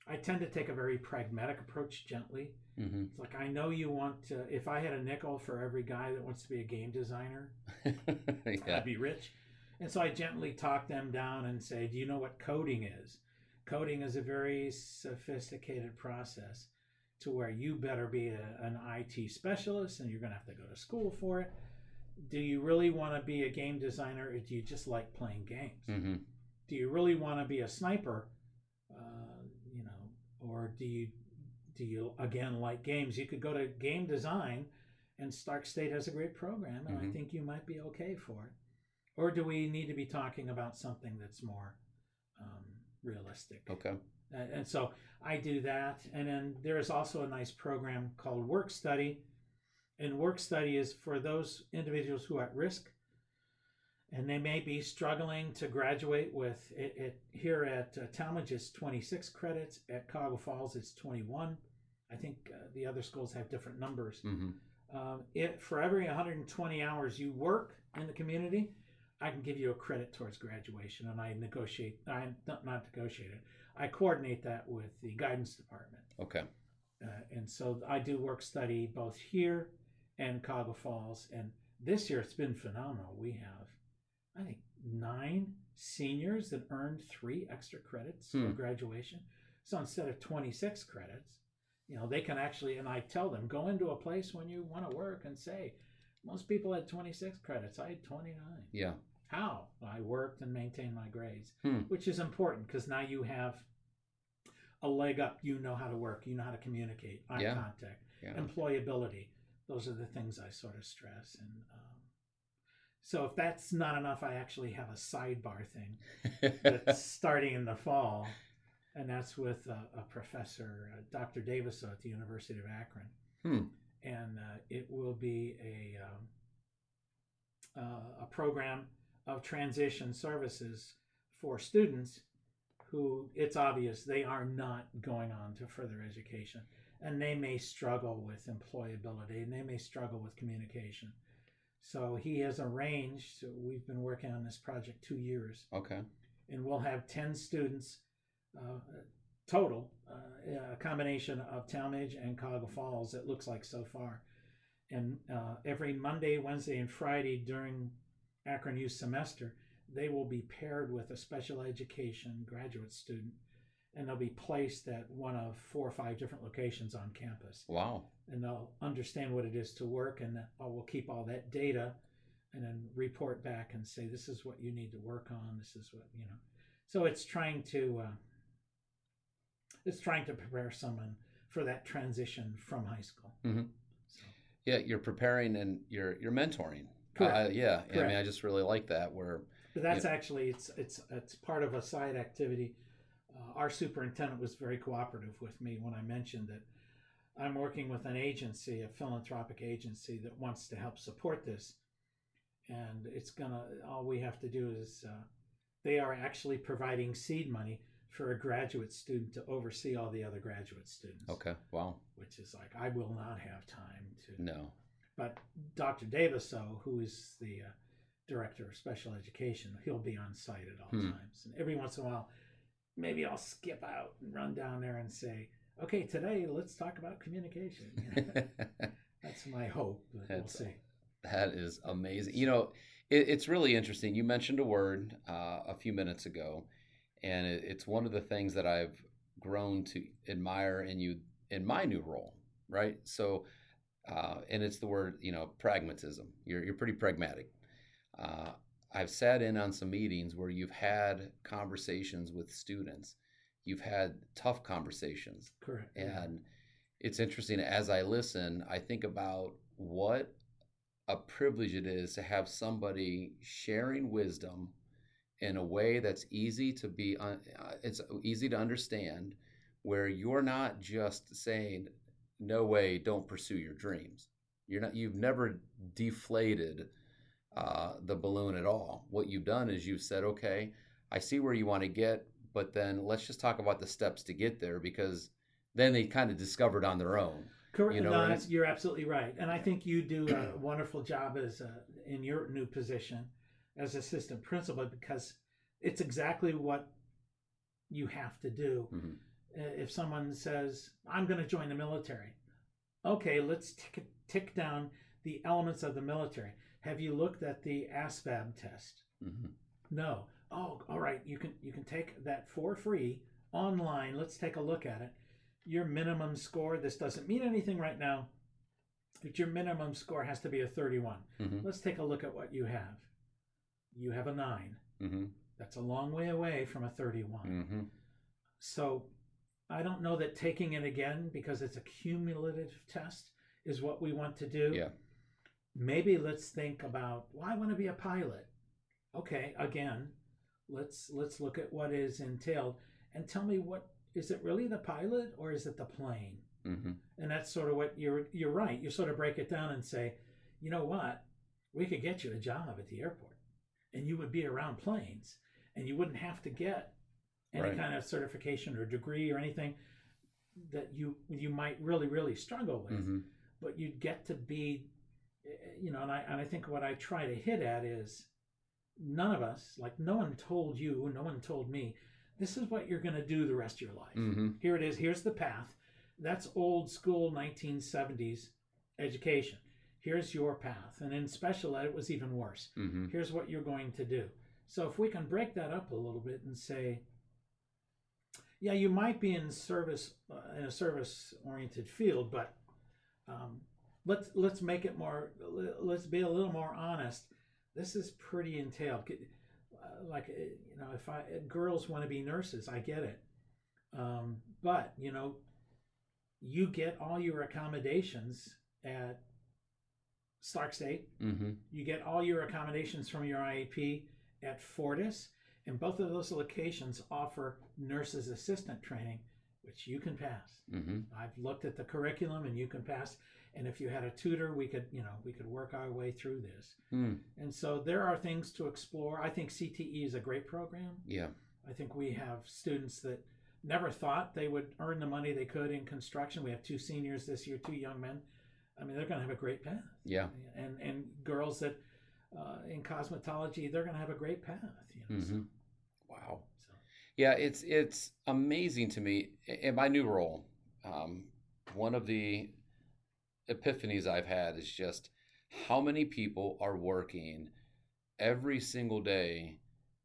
I tend to take a very pragmatic approach, gently. Mm-hmm. It's like I know you want to. If I had a nickel for every guy that wants to be a game designer, yeah. I'd be rich. And so I gently talk them down and say, "Do you know what coding is? Coding is a very sophisticated process, to where you better be a, an IT specialist, and you're going to have to go to school for it. Do you really want to be a game designer, or do you just like playing games? Mm-hmm. Do you really want to be a sniper?" Uh, you know, or do you do you again like games? You could go to game design, and Stark State has a great program, and mm-hmm. I think you might be okay for it. Or do we need to be talking about something that's more um, realistic? Okay. And, and so I do that, and then there is also a nice program called Work Study, and Work Study is for those individuals who are at risk. And they may be struggling to graduate with it, it here at uh, Tallmadge it's 26 credits. At Cuyahoga Falls it's 21 I think uh, the other schools have different numbers. Mm-hmm. um, it for every 120 hours you work in the community I can give you a credit towards graduation and I negotiate I not, not negotiate it. I coordinate that with the guidance department. Okay. Uh, and so I do work study both here and Cuyahoga Falls and this year it's been phenomenal we have I think nine seniors that earned three extra credits hmm. for graduation. So instead of 26 credits, you know, they can actually, and I tell them, go into a place when you want to work and say, most people had 26 credits. I had 29. Yeah. How? I worked and maintained my grades, hmm. which is important because now you have a leg up. You know how to work, you know how to communicate, eye yeah. contact, yeah. employability. Those are the things I sort of stress. And, uh, so if that's not enough, I actually have a sidebar thing that's starting in the fall, and that's with a, a professor, uh, Dr. Davis at the University of Akron, hmm. and uh, it will be a um, uh, a program of transition services for students who it's obvious they are not going on to further education, and they may struggle with employability, and they may struggle with communication So he has arranged. So we've been working on this project two years, Okay. and we'll have ten students uh, total, uh, a combination of Tallmadge and Cuyahoga Falls. It looks like so far, and uh, every Monday, Wednesday, and Friday during Akron Youth semester, they will be paired with a special education graduate student, and they'll be placed at one of four or five different locations on campus Wow. and they'll understand what it is to work and we'll keep all that data and then report back and say this is what you need to work on this is what you know so it's trying to uh, it's trying to prepare someone for that transition from high school Mhm. so, Yeah, you're preparing and you're you're mentoring. Correct. Uh, yeah. I mean, I just really like that. Where but that's actually it's it's it's part of a side activity uh, our superintendent was very cooperative with me when i mentioned that i'm working with an agency a philanthropic agency that wants to help support this and it's gonna all we have to do is uh, they are actually providing seed money for a graduate student to oversee all the other graduate students okay. Wow. which is like i will not have time to No. but dr davis though who is the uh, director of special education he'll be on site at all Hmm. times and every once in a while maybe i'll skip out and run down there and say okay today let's talk about communication that's my hope but we'll see That is amazing. You know, it, it's really interesting. You mentioned a word uh, a few minutes ago, and it, it's one of the things that I've grown to admire in you in my new role, right? So, uh, and it's the word, you know, pragmatism. You're you're pretty pragmatic. Uh, I've sat in on some meetings where you've had conversations with students. You've had tough conversations, correct and it's interesting as I listen, I think about what a privilege it is to have somebody sharing wisdom in a way that's easy to be uh, it's easy to understand where you're not just saying no way don't pursue your dreams. You're not you've never deflated uh, the balloon at all what you've done is you've said okay i see where you want to get but then let's just talk about the steps to get there because then they kind of discovered on their own Correct. You know, no, that's, you're absolutely right, and I think you do a wonderful job as a, in your new position as assistant principal because it's exactly what you have to do. Mhm. Uh, If someone says, "I'm going to join the military," okay, let's tick, tick down the elements of the military. Have you looked at the ASVAB test? Mhm. No. Oh, all right. You can you can take that for free online. Let's take a look at it. Your minimum score. This doesn't mean anything right now, but your minimum score has to be a 31. Mhm. Let's take a look at what you have. You have a nine. Mhm. That's a long way away from a 31. Mhm. So I don't know that taking it again because it's a cumulative test is what we want to do. Yeah. Maybe let's think about well, I want to be a pilot. Okay, again, let's let's look at what is entailed and tell me what is it really the pilot or is it the plane? Mhm. And that's sort of what you're you're right. You sort of break it down and say, you know what? We could get you a job at the airport and you would be around planes and you wouldn't have to get any Right. kind of certification or degree or anything that you you might really really struggle with Mhm. but you'd get to be you know and I, and I think what i try to hit at is none of us like no one told you no one told me this is what you're going to do the rest of your life. Mhm. here it is here's the path. That's old school 1970s education. Here's your path. And in special ed it was even worse. Mhm. here's what you're going to do. So if we can break that up a little bit and say yeah you might be in service uh, in a service oriented field but um, let's let's make it more let's be a little more honest this is pretty entailed Uh, like uh, you know if i girls want to be nurses i get it um, but you know you get all your accommodations at stark state Mhm. you get all your accommodations from your IEP at Fortis, and both of those locations offer nurses assistant training, which you can pass. Mhm. I've looked at the curriculum, and you can pass. And if you had a tutor, we could, you know, we could work our way through this. Mm. And so there are things to explore. I think CTE is a great program. Yeah. I think we have students that never thought they would earn the money they could in construction. We have two seniors this year, two young men I mean, they're going to have a great path. Yeah. And and girls that uh, in cosmetology, they're going to have a great path. You know. hmm So, Wow. so. Yeah, it's it's amazing to me in my new role. Um, one of the epiphanies I've had is just how many people are working every single day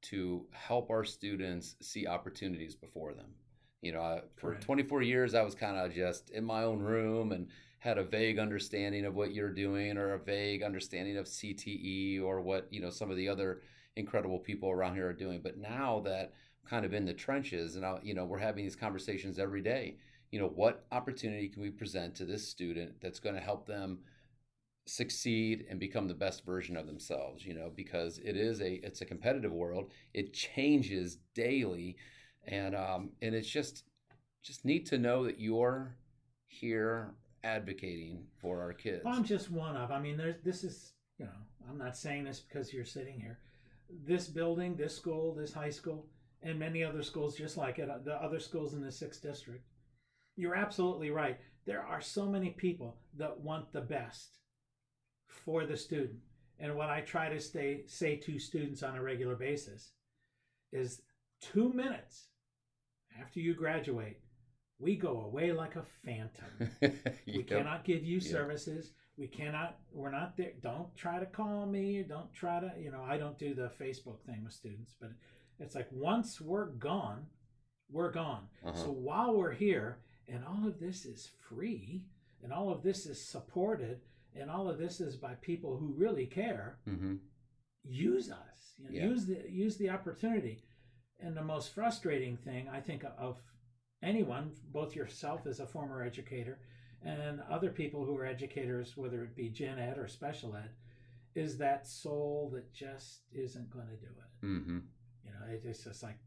to help our students see opportunities before them. You know, I, for Correct. 24 years, I was kind of just in my own room and had a vague understanding of what you're doing or a vague understanding of CTE or what, you know, some of the other incredible people around here are doing. But now that I'm kind of in the trenches and, I, you know, we're having these conversations every day, you know, what opportunity can we present to this student that's going to help them succeed and become the best version of themselves you know because it is a it's a competitive world it changes daily and um and it's just just need to know that you're here advocating for our kids Well, I'm just one of. I mean, there's this is you know, I'm not saying this because you're sitting here. This building, this school, this high school, and many other schools just like it, uh, the other schools in the sixth district. You're absolutely right. There are so many people that want the best for the student. And what I try to stay say to students on a regular basis is two minutes after you graduate, we go away like a phantom. We Yep. cannot give you Yep. services. We cannot. We're not there. Don't try to call me. Don't try to. You know, I don't do the Facebook thing with students, but it's like once we're gone, we're gone. Uh-huh. So while we're here, and all of this is free, and all of this is supported, and all of this is by people who really care, hmm use us. You know, Yeah. Use the use the opportunity. And the most frustrating thing I think of anyone, both yourself as a former educator and other people who are educators, whether it be gen ed or special ed, is that soul that just isn't going to do it. hmm You know, it's just like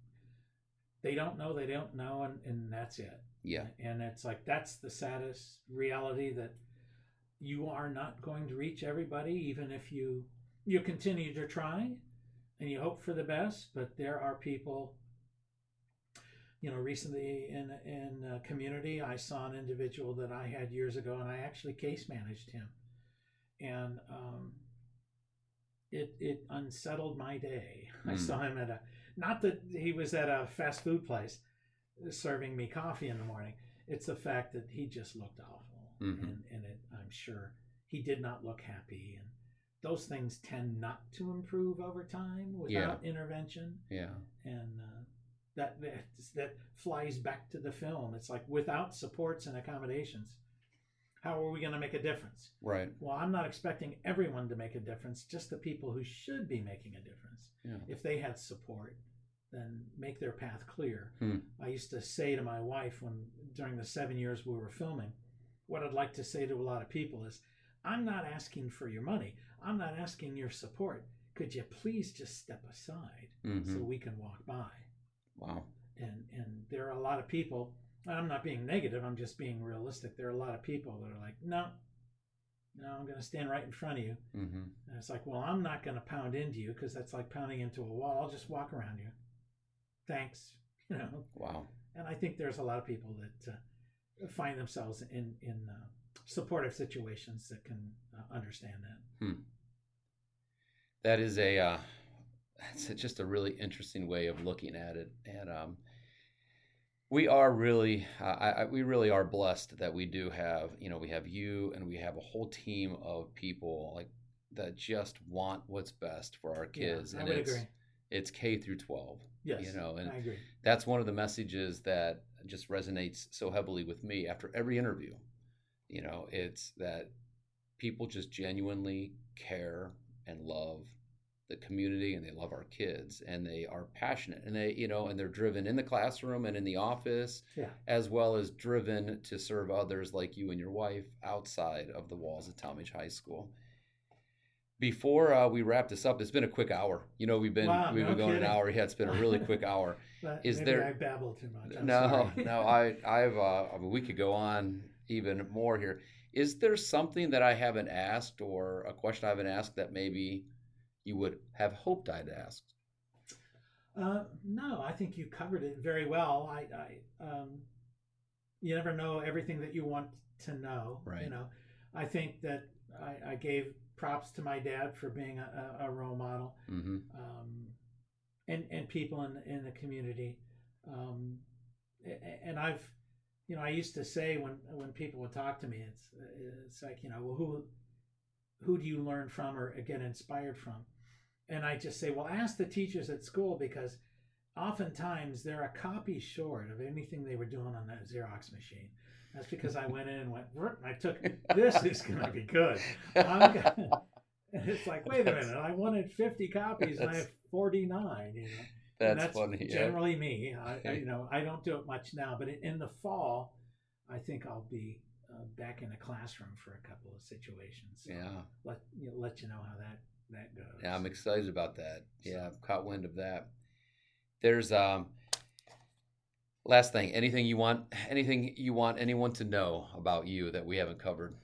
they don't know, they don't know, and, and that's it. Yeah And it's like that's the saddest reality that you are not going to reach everybody, even if you you continue to try and you hope for the best. But there are people. You know, recently in in a community, I saw an individual that I had years ago, and I actually case managed him, and um, it it unsettled my day. I Hmm. saw him at a not that he was at a fast food place serving me coffee in the morning. It's the fact that he just looked awful, Mhm. and and it, I'm sure he did not look happy. And those things tend not to improve over time without intervention. yeah And uh, that that that flies back to the film. It's like without supports and accommodations, how are we going to make a difference? right Well, I'm not expecting everyone to make a difference, just the people who should be making a difference. Yeah. If they had support, then make their path clear. Hmm. I used to say to my wife when during the seven years we were filming, what I'd like to say to a lot of people is, I'm not asking for your money. I'm not asking your support. Could you please just step aside hmm so we can walk by? wow And and there are a lot of people. and I'm not being negative. I'm just being realistic. There are a lot of people that are like, no, no, I'm going to stand right in front of you. hmm And it's like, well, I'm not going to pound into you because that's like pounding into a wall. I'll just walk around you. Thanks. You know. wow And I think there's a lot of people that uh, find themselves in in uh, supportive situations that can uh, understand that. that is a uh, that's just a really interesting way of looking at it and um, we are really uh, I, we really are blessed that we do have you know we have you and we have a whole team of people like that just want what's best for our kids Yeah, I and would it's agree. it's K through 12 Yes, you know and I agree. that's one of the messages that just resonates so heavily with me after every interview. You know, it's that people just genuinely care and love the community and they love our kids and they are passionate and they, you know, and they're driven in the classroom and in the office Yeah. as well as driven to serve others like you and your wife outside of the walls of Tallmadge High School. Before uh, we wrap this up, it's been a quick hour. You know, we've been Wow, we've no been going kidding. an hour. Yeah, it's been a really quick hour. Is maybe there- I babble too much. I'm no, no, I, I've, uh, I mean, we could go on even more here. Is there something that I haven't asked or a question I haven't asked that maybe you would have hoped I'd asked? Uh, no, I think you covered it very well. I, I um, you never know everything that you want to know. Right. You know, I think that I, I gave props to my dad for being a, a role model, mm-hmm. um, and and people in in the community. Um, and I've, you know, I used to say when when people would talk to me, it's it's like you know, well, who who do you learn from or get inspired from? And I just say, well, ask the teachers at school because oftentimes they're a copy short of anything they were doing on that Xerox machine. That's because I went in and went, I took this is going to be good. I'm gonna, it's like, wait a minute, I wanted 50 copies and I have 49. You know, that's, that's funny. Generally, yeah. me. I, I, you know, I don't do it much now, but in the fall, I think I'll be uh, back in a classroom for a couple of situations. So yeah. Let you know, let you know how that that goes. Yeah, I'm excited about that. So. Yeah, I've caught wind of that. There's um last thing, anything you want anything you want anyone to know about you that we haven't covered?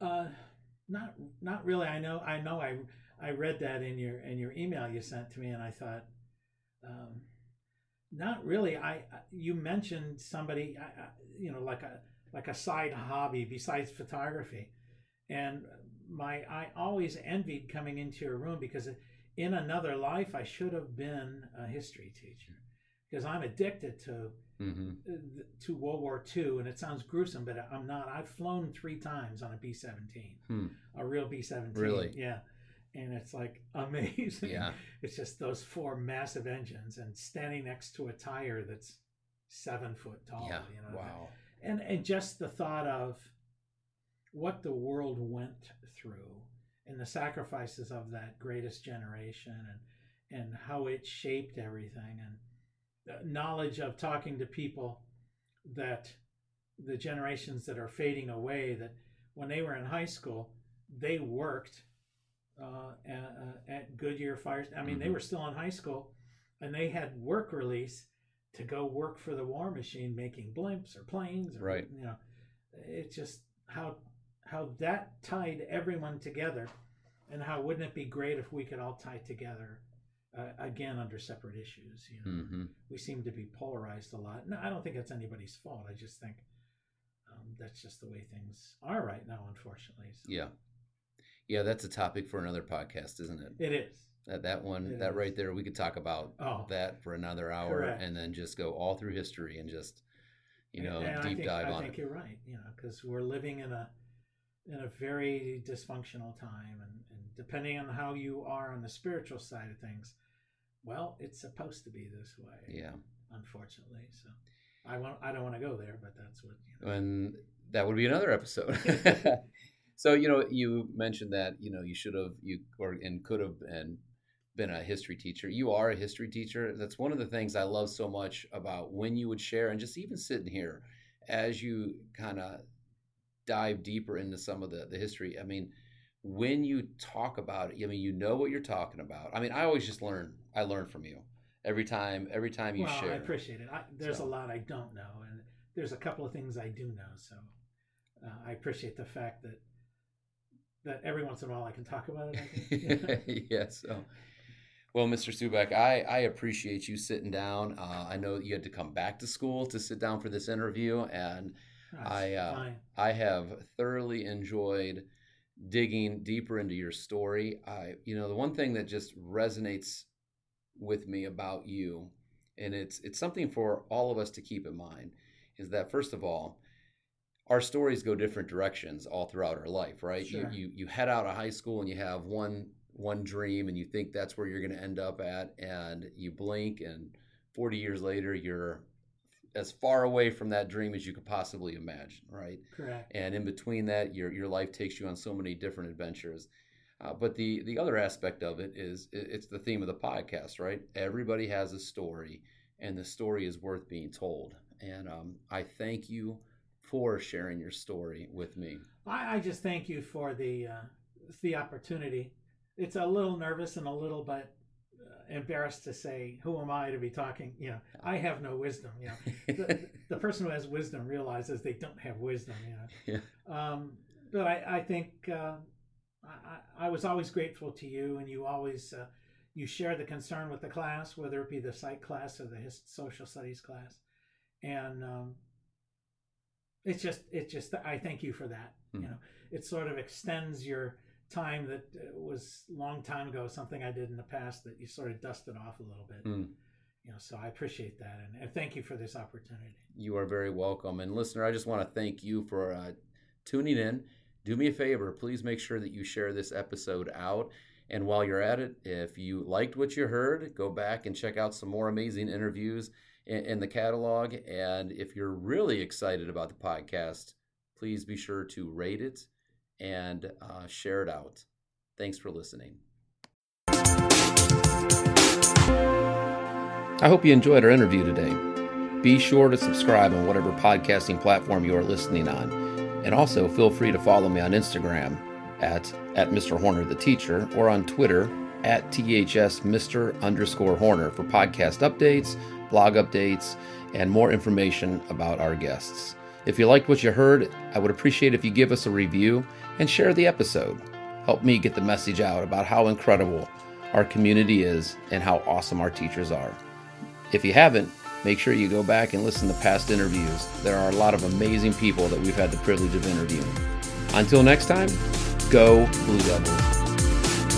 Uh not not really. I know I know I I read that in your in your email you sent to me and I thought um not really. I you mentioned somebody, you know, like a like a side hobby besides photography, and my I always envied coming into your room because in another life I should have been a history teacher because I'm addicted to mm-hmm. to World War II, and it sounds gruesome, but I'm not. I've flown three times on a B-17, hmm. a real B-17. Really? Yeah and it's like amazing. Yeah. It's just those four massive engines and standing next to a tire that's seven foot tall. Yeah. You know? Wow. And and just the thought of what the world went through and the sacrifices of that greatest generation and and how it shaped everything and knowledge of talking to people that the generations that are fading away that when they were in high school they worked uh, at, uh, at, Goodyear Tires. I mean, mm-hmm. they were still in high school, and they had work release to go work for the war machine, making blimps or planes. Or, right. You know, it's just how how that tied everyone together, and how wouldn't it be great if we could all tie together uh, again under separate issues? You know, mm-hmm. we seem to be polarized a lot. No, I don't think it's anybody's fault. I just think. Um, that's just the way things are right now, unfortunately. So. Yeah, yeah, that's a topic for another podcast, isn't it? It is. That that one, it that is. right there, we could talk about oh, that for another hour, correct. and then just go all through history and just, you know, and deep think, dive I on it. I think it. you're right. You know, because we're living in a in a very dysfunctional time, and, and depending on how you are on the spiritual side of things, well, it's supposed to be this way. Yeah. Unfortunately, so I want I don't want to go there, but that's what. You know. And that would be another episode. So you know, you mentioned that you know you should have you or and could have been been a history teacher. You are a history teacher. That's one of the things I love so much about when you would share and just even sitting here as you kind of dive deeper into some of the the history. I mean, when you talk about it, I mean, you know what you're talking about. I mean, I always just learn. I learn from you every time. Every time you well, share. I appreciate it. I, there's so. a lot I don't know, and there's a couple of things I do know. So uh, I appreciate the fact that that every once in a while I can talk about it. yes. So, well, Mr. Subak, I, I appreciate you sitting down. Uh, I know you had to come back to school to sit down for this interview, and That's I uh. I have thoroughly enjoyed digging deeper into your story. I you know the one thing that just resonates with me about you, and it's it's something for all of us to keep in mind, is that first of all, our stories go different directions all throughout our life, right? Sure. You, you you head out of high school and you have one one dream and you think that's where you're going to end up at and you blink and 40 years later you're as far away from that dream as you could possibly imagine, right? Correct. And in between that, your your life takes you on so many different adventures. Uh, but the the other aspect of it is it's the theme of the podcast, right? Everybody has a story, and the story is worth being told. And um, I thank you for sharing your story with me. I, I just thank you for the uh, the opportunity. It's a little nervous and a little uh, embarrassed to say, "Who am I to be talking?" You know, I have no wisdom. You know, the, the, person who has wisdom realizes they don't have wisdom. You know, yeah. Um, but I, I think uh, I, I was always grateful to you, and you always uh, you share the concern with the class, whether it be the psych class or the social studies class, and um, it's just it's just I thank you for that. Hmm. You know, it sort of extends your time that uh, was a long time ago, something I did in the past that you sort of dusted off a little bit. Mm. You know, so I appreciate that and, and thank you for this opportunity. You are very welcome. And listener, I just want to thank you for uh, tuning in. Do me a favor, please make sure that you share this episode out. And while you're at it, if you liked what you heard, go back and check out some more amazing interviews in, in the catalog. And if you're really excited about the podcast, please be sure to rate it and uh, share it out. Thanks for listening. I hope you enjoyed our interview today. Be sure to subscribe on whatever podcasting platform you are listening on. And also feel free to follow me on Instagram at, at Mr. Horner the Teacher or on Twitter at THS Mr. underscore Horner for podcast updates, blog updates, and more information about our guests. If you liked what you heard, I would appreciate if you give us a review and share the episode. Help me get the message out about how incredible our community is and how awesome our teachers are. If you haven't, make sure you go back and listen to past interviews. There are a lot of amazing people that we've had the privilege of interviewing. Until next time, go Blue Devils.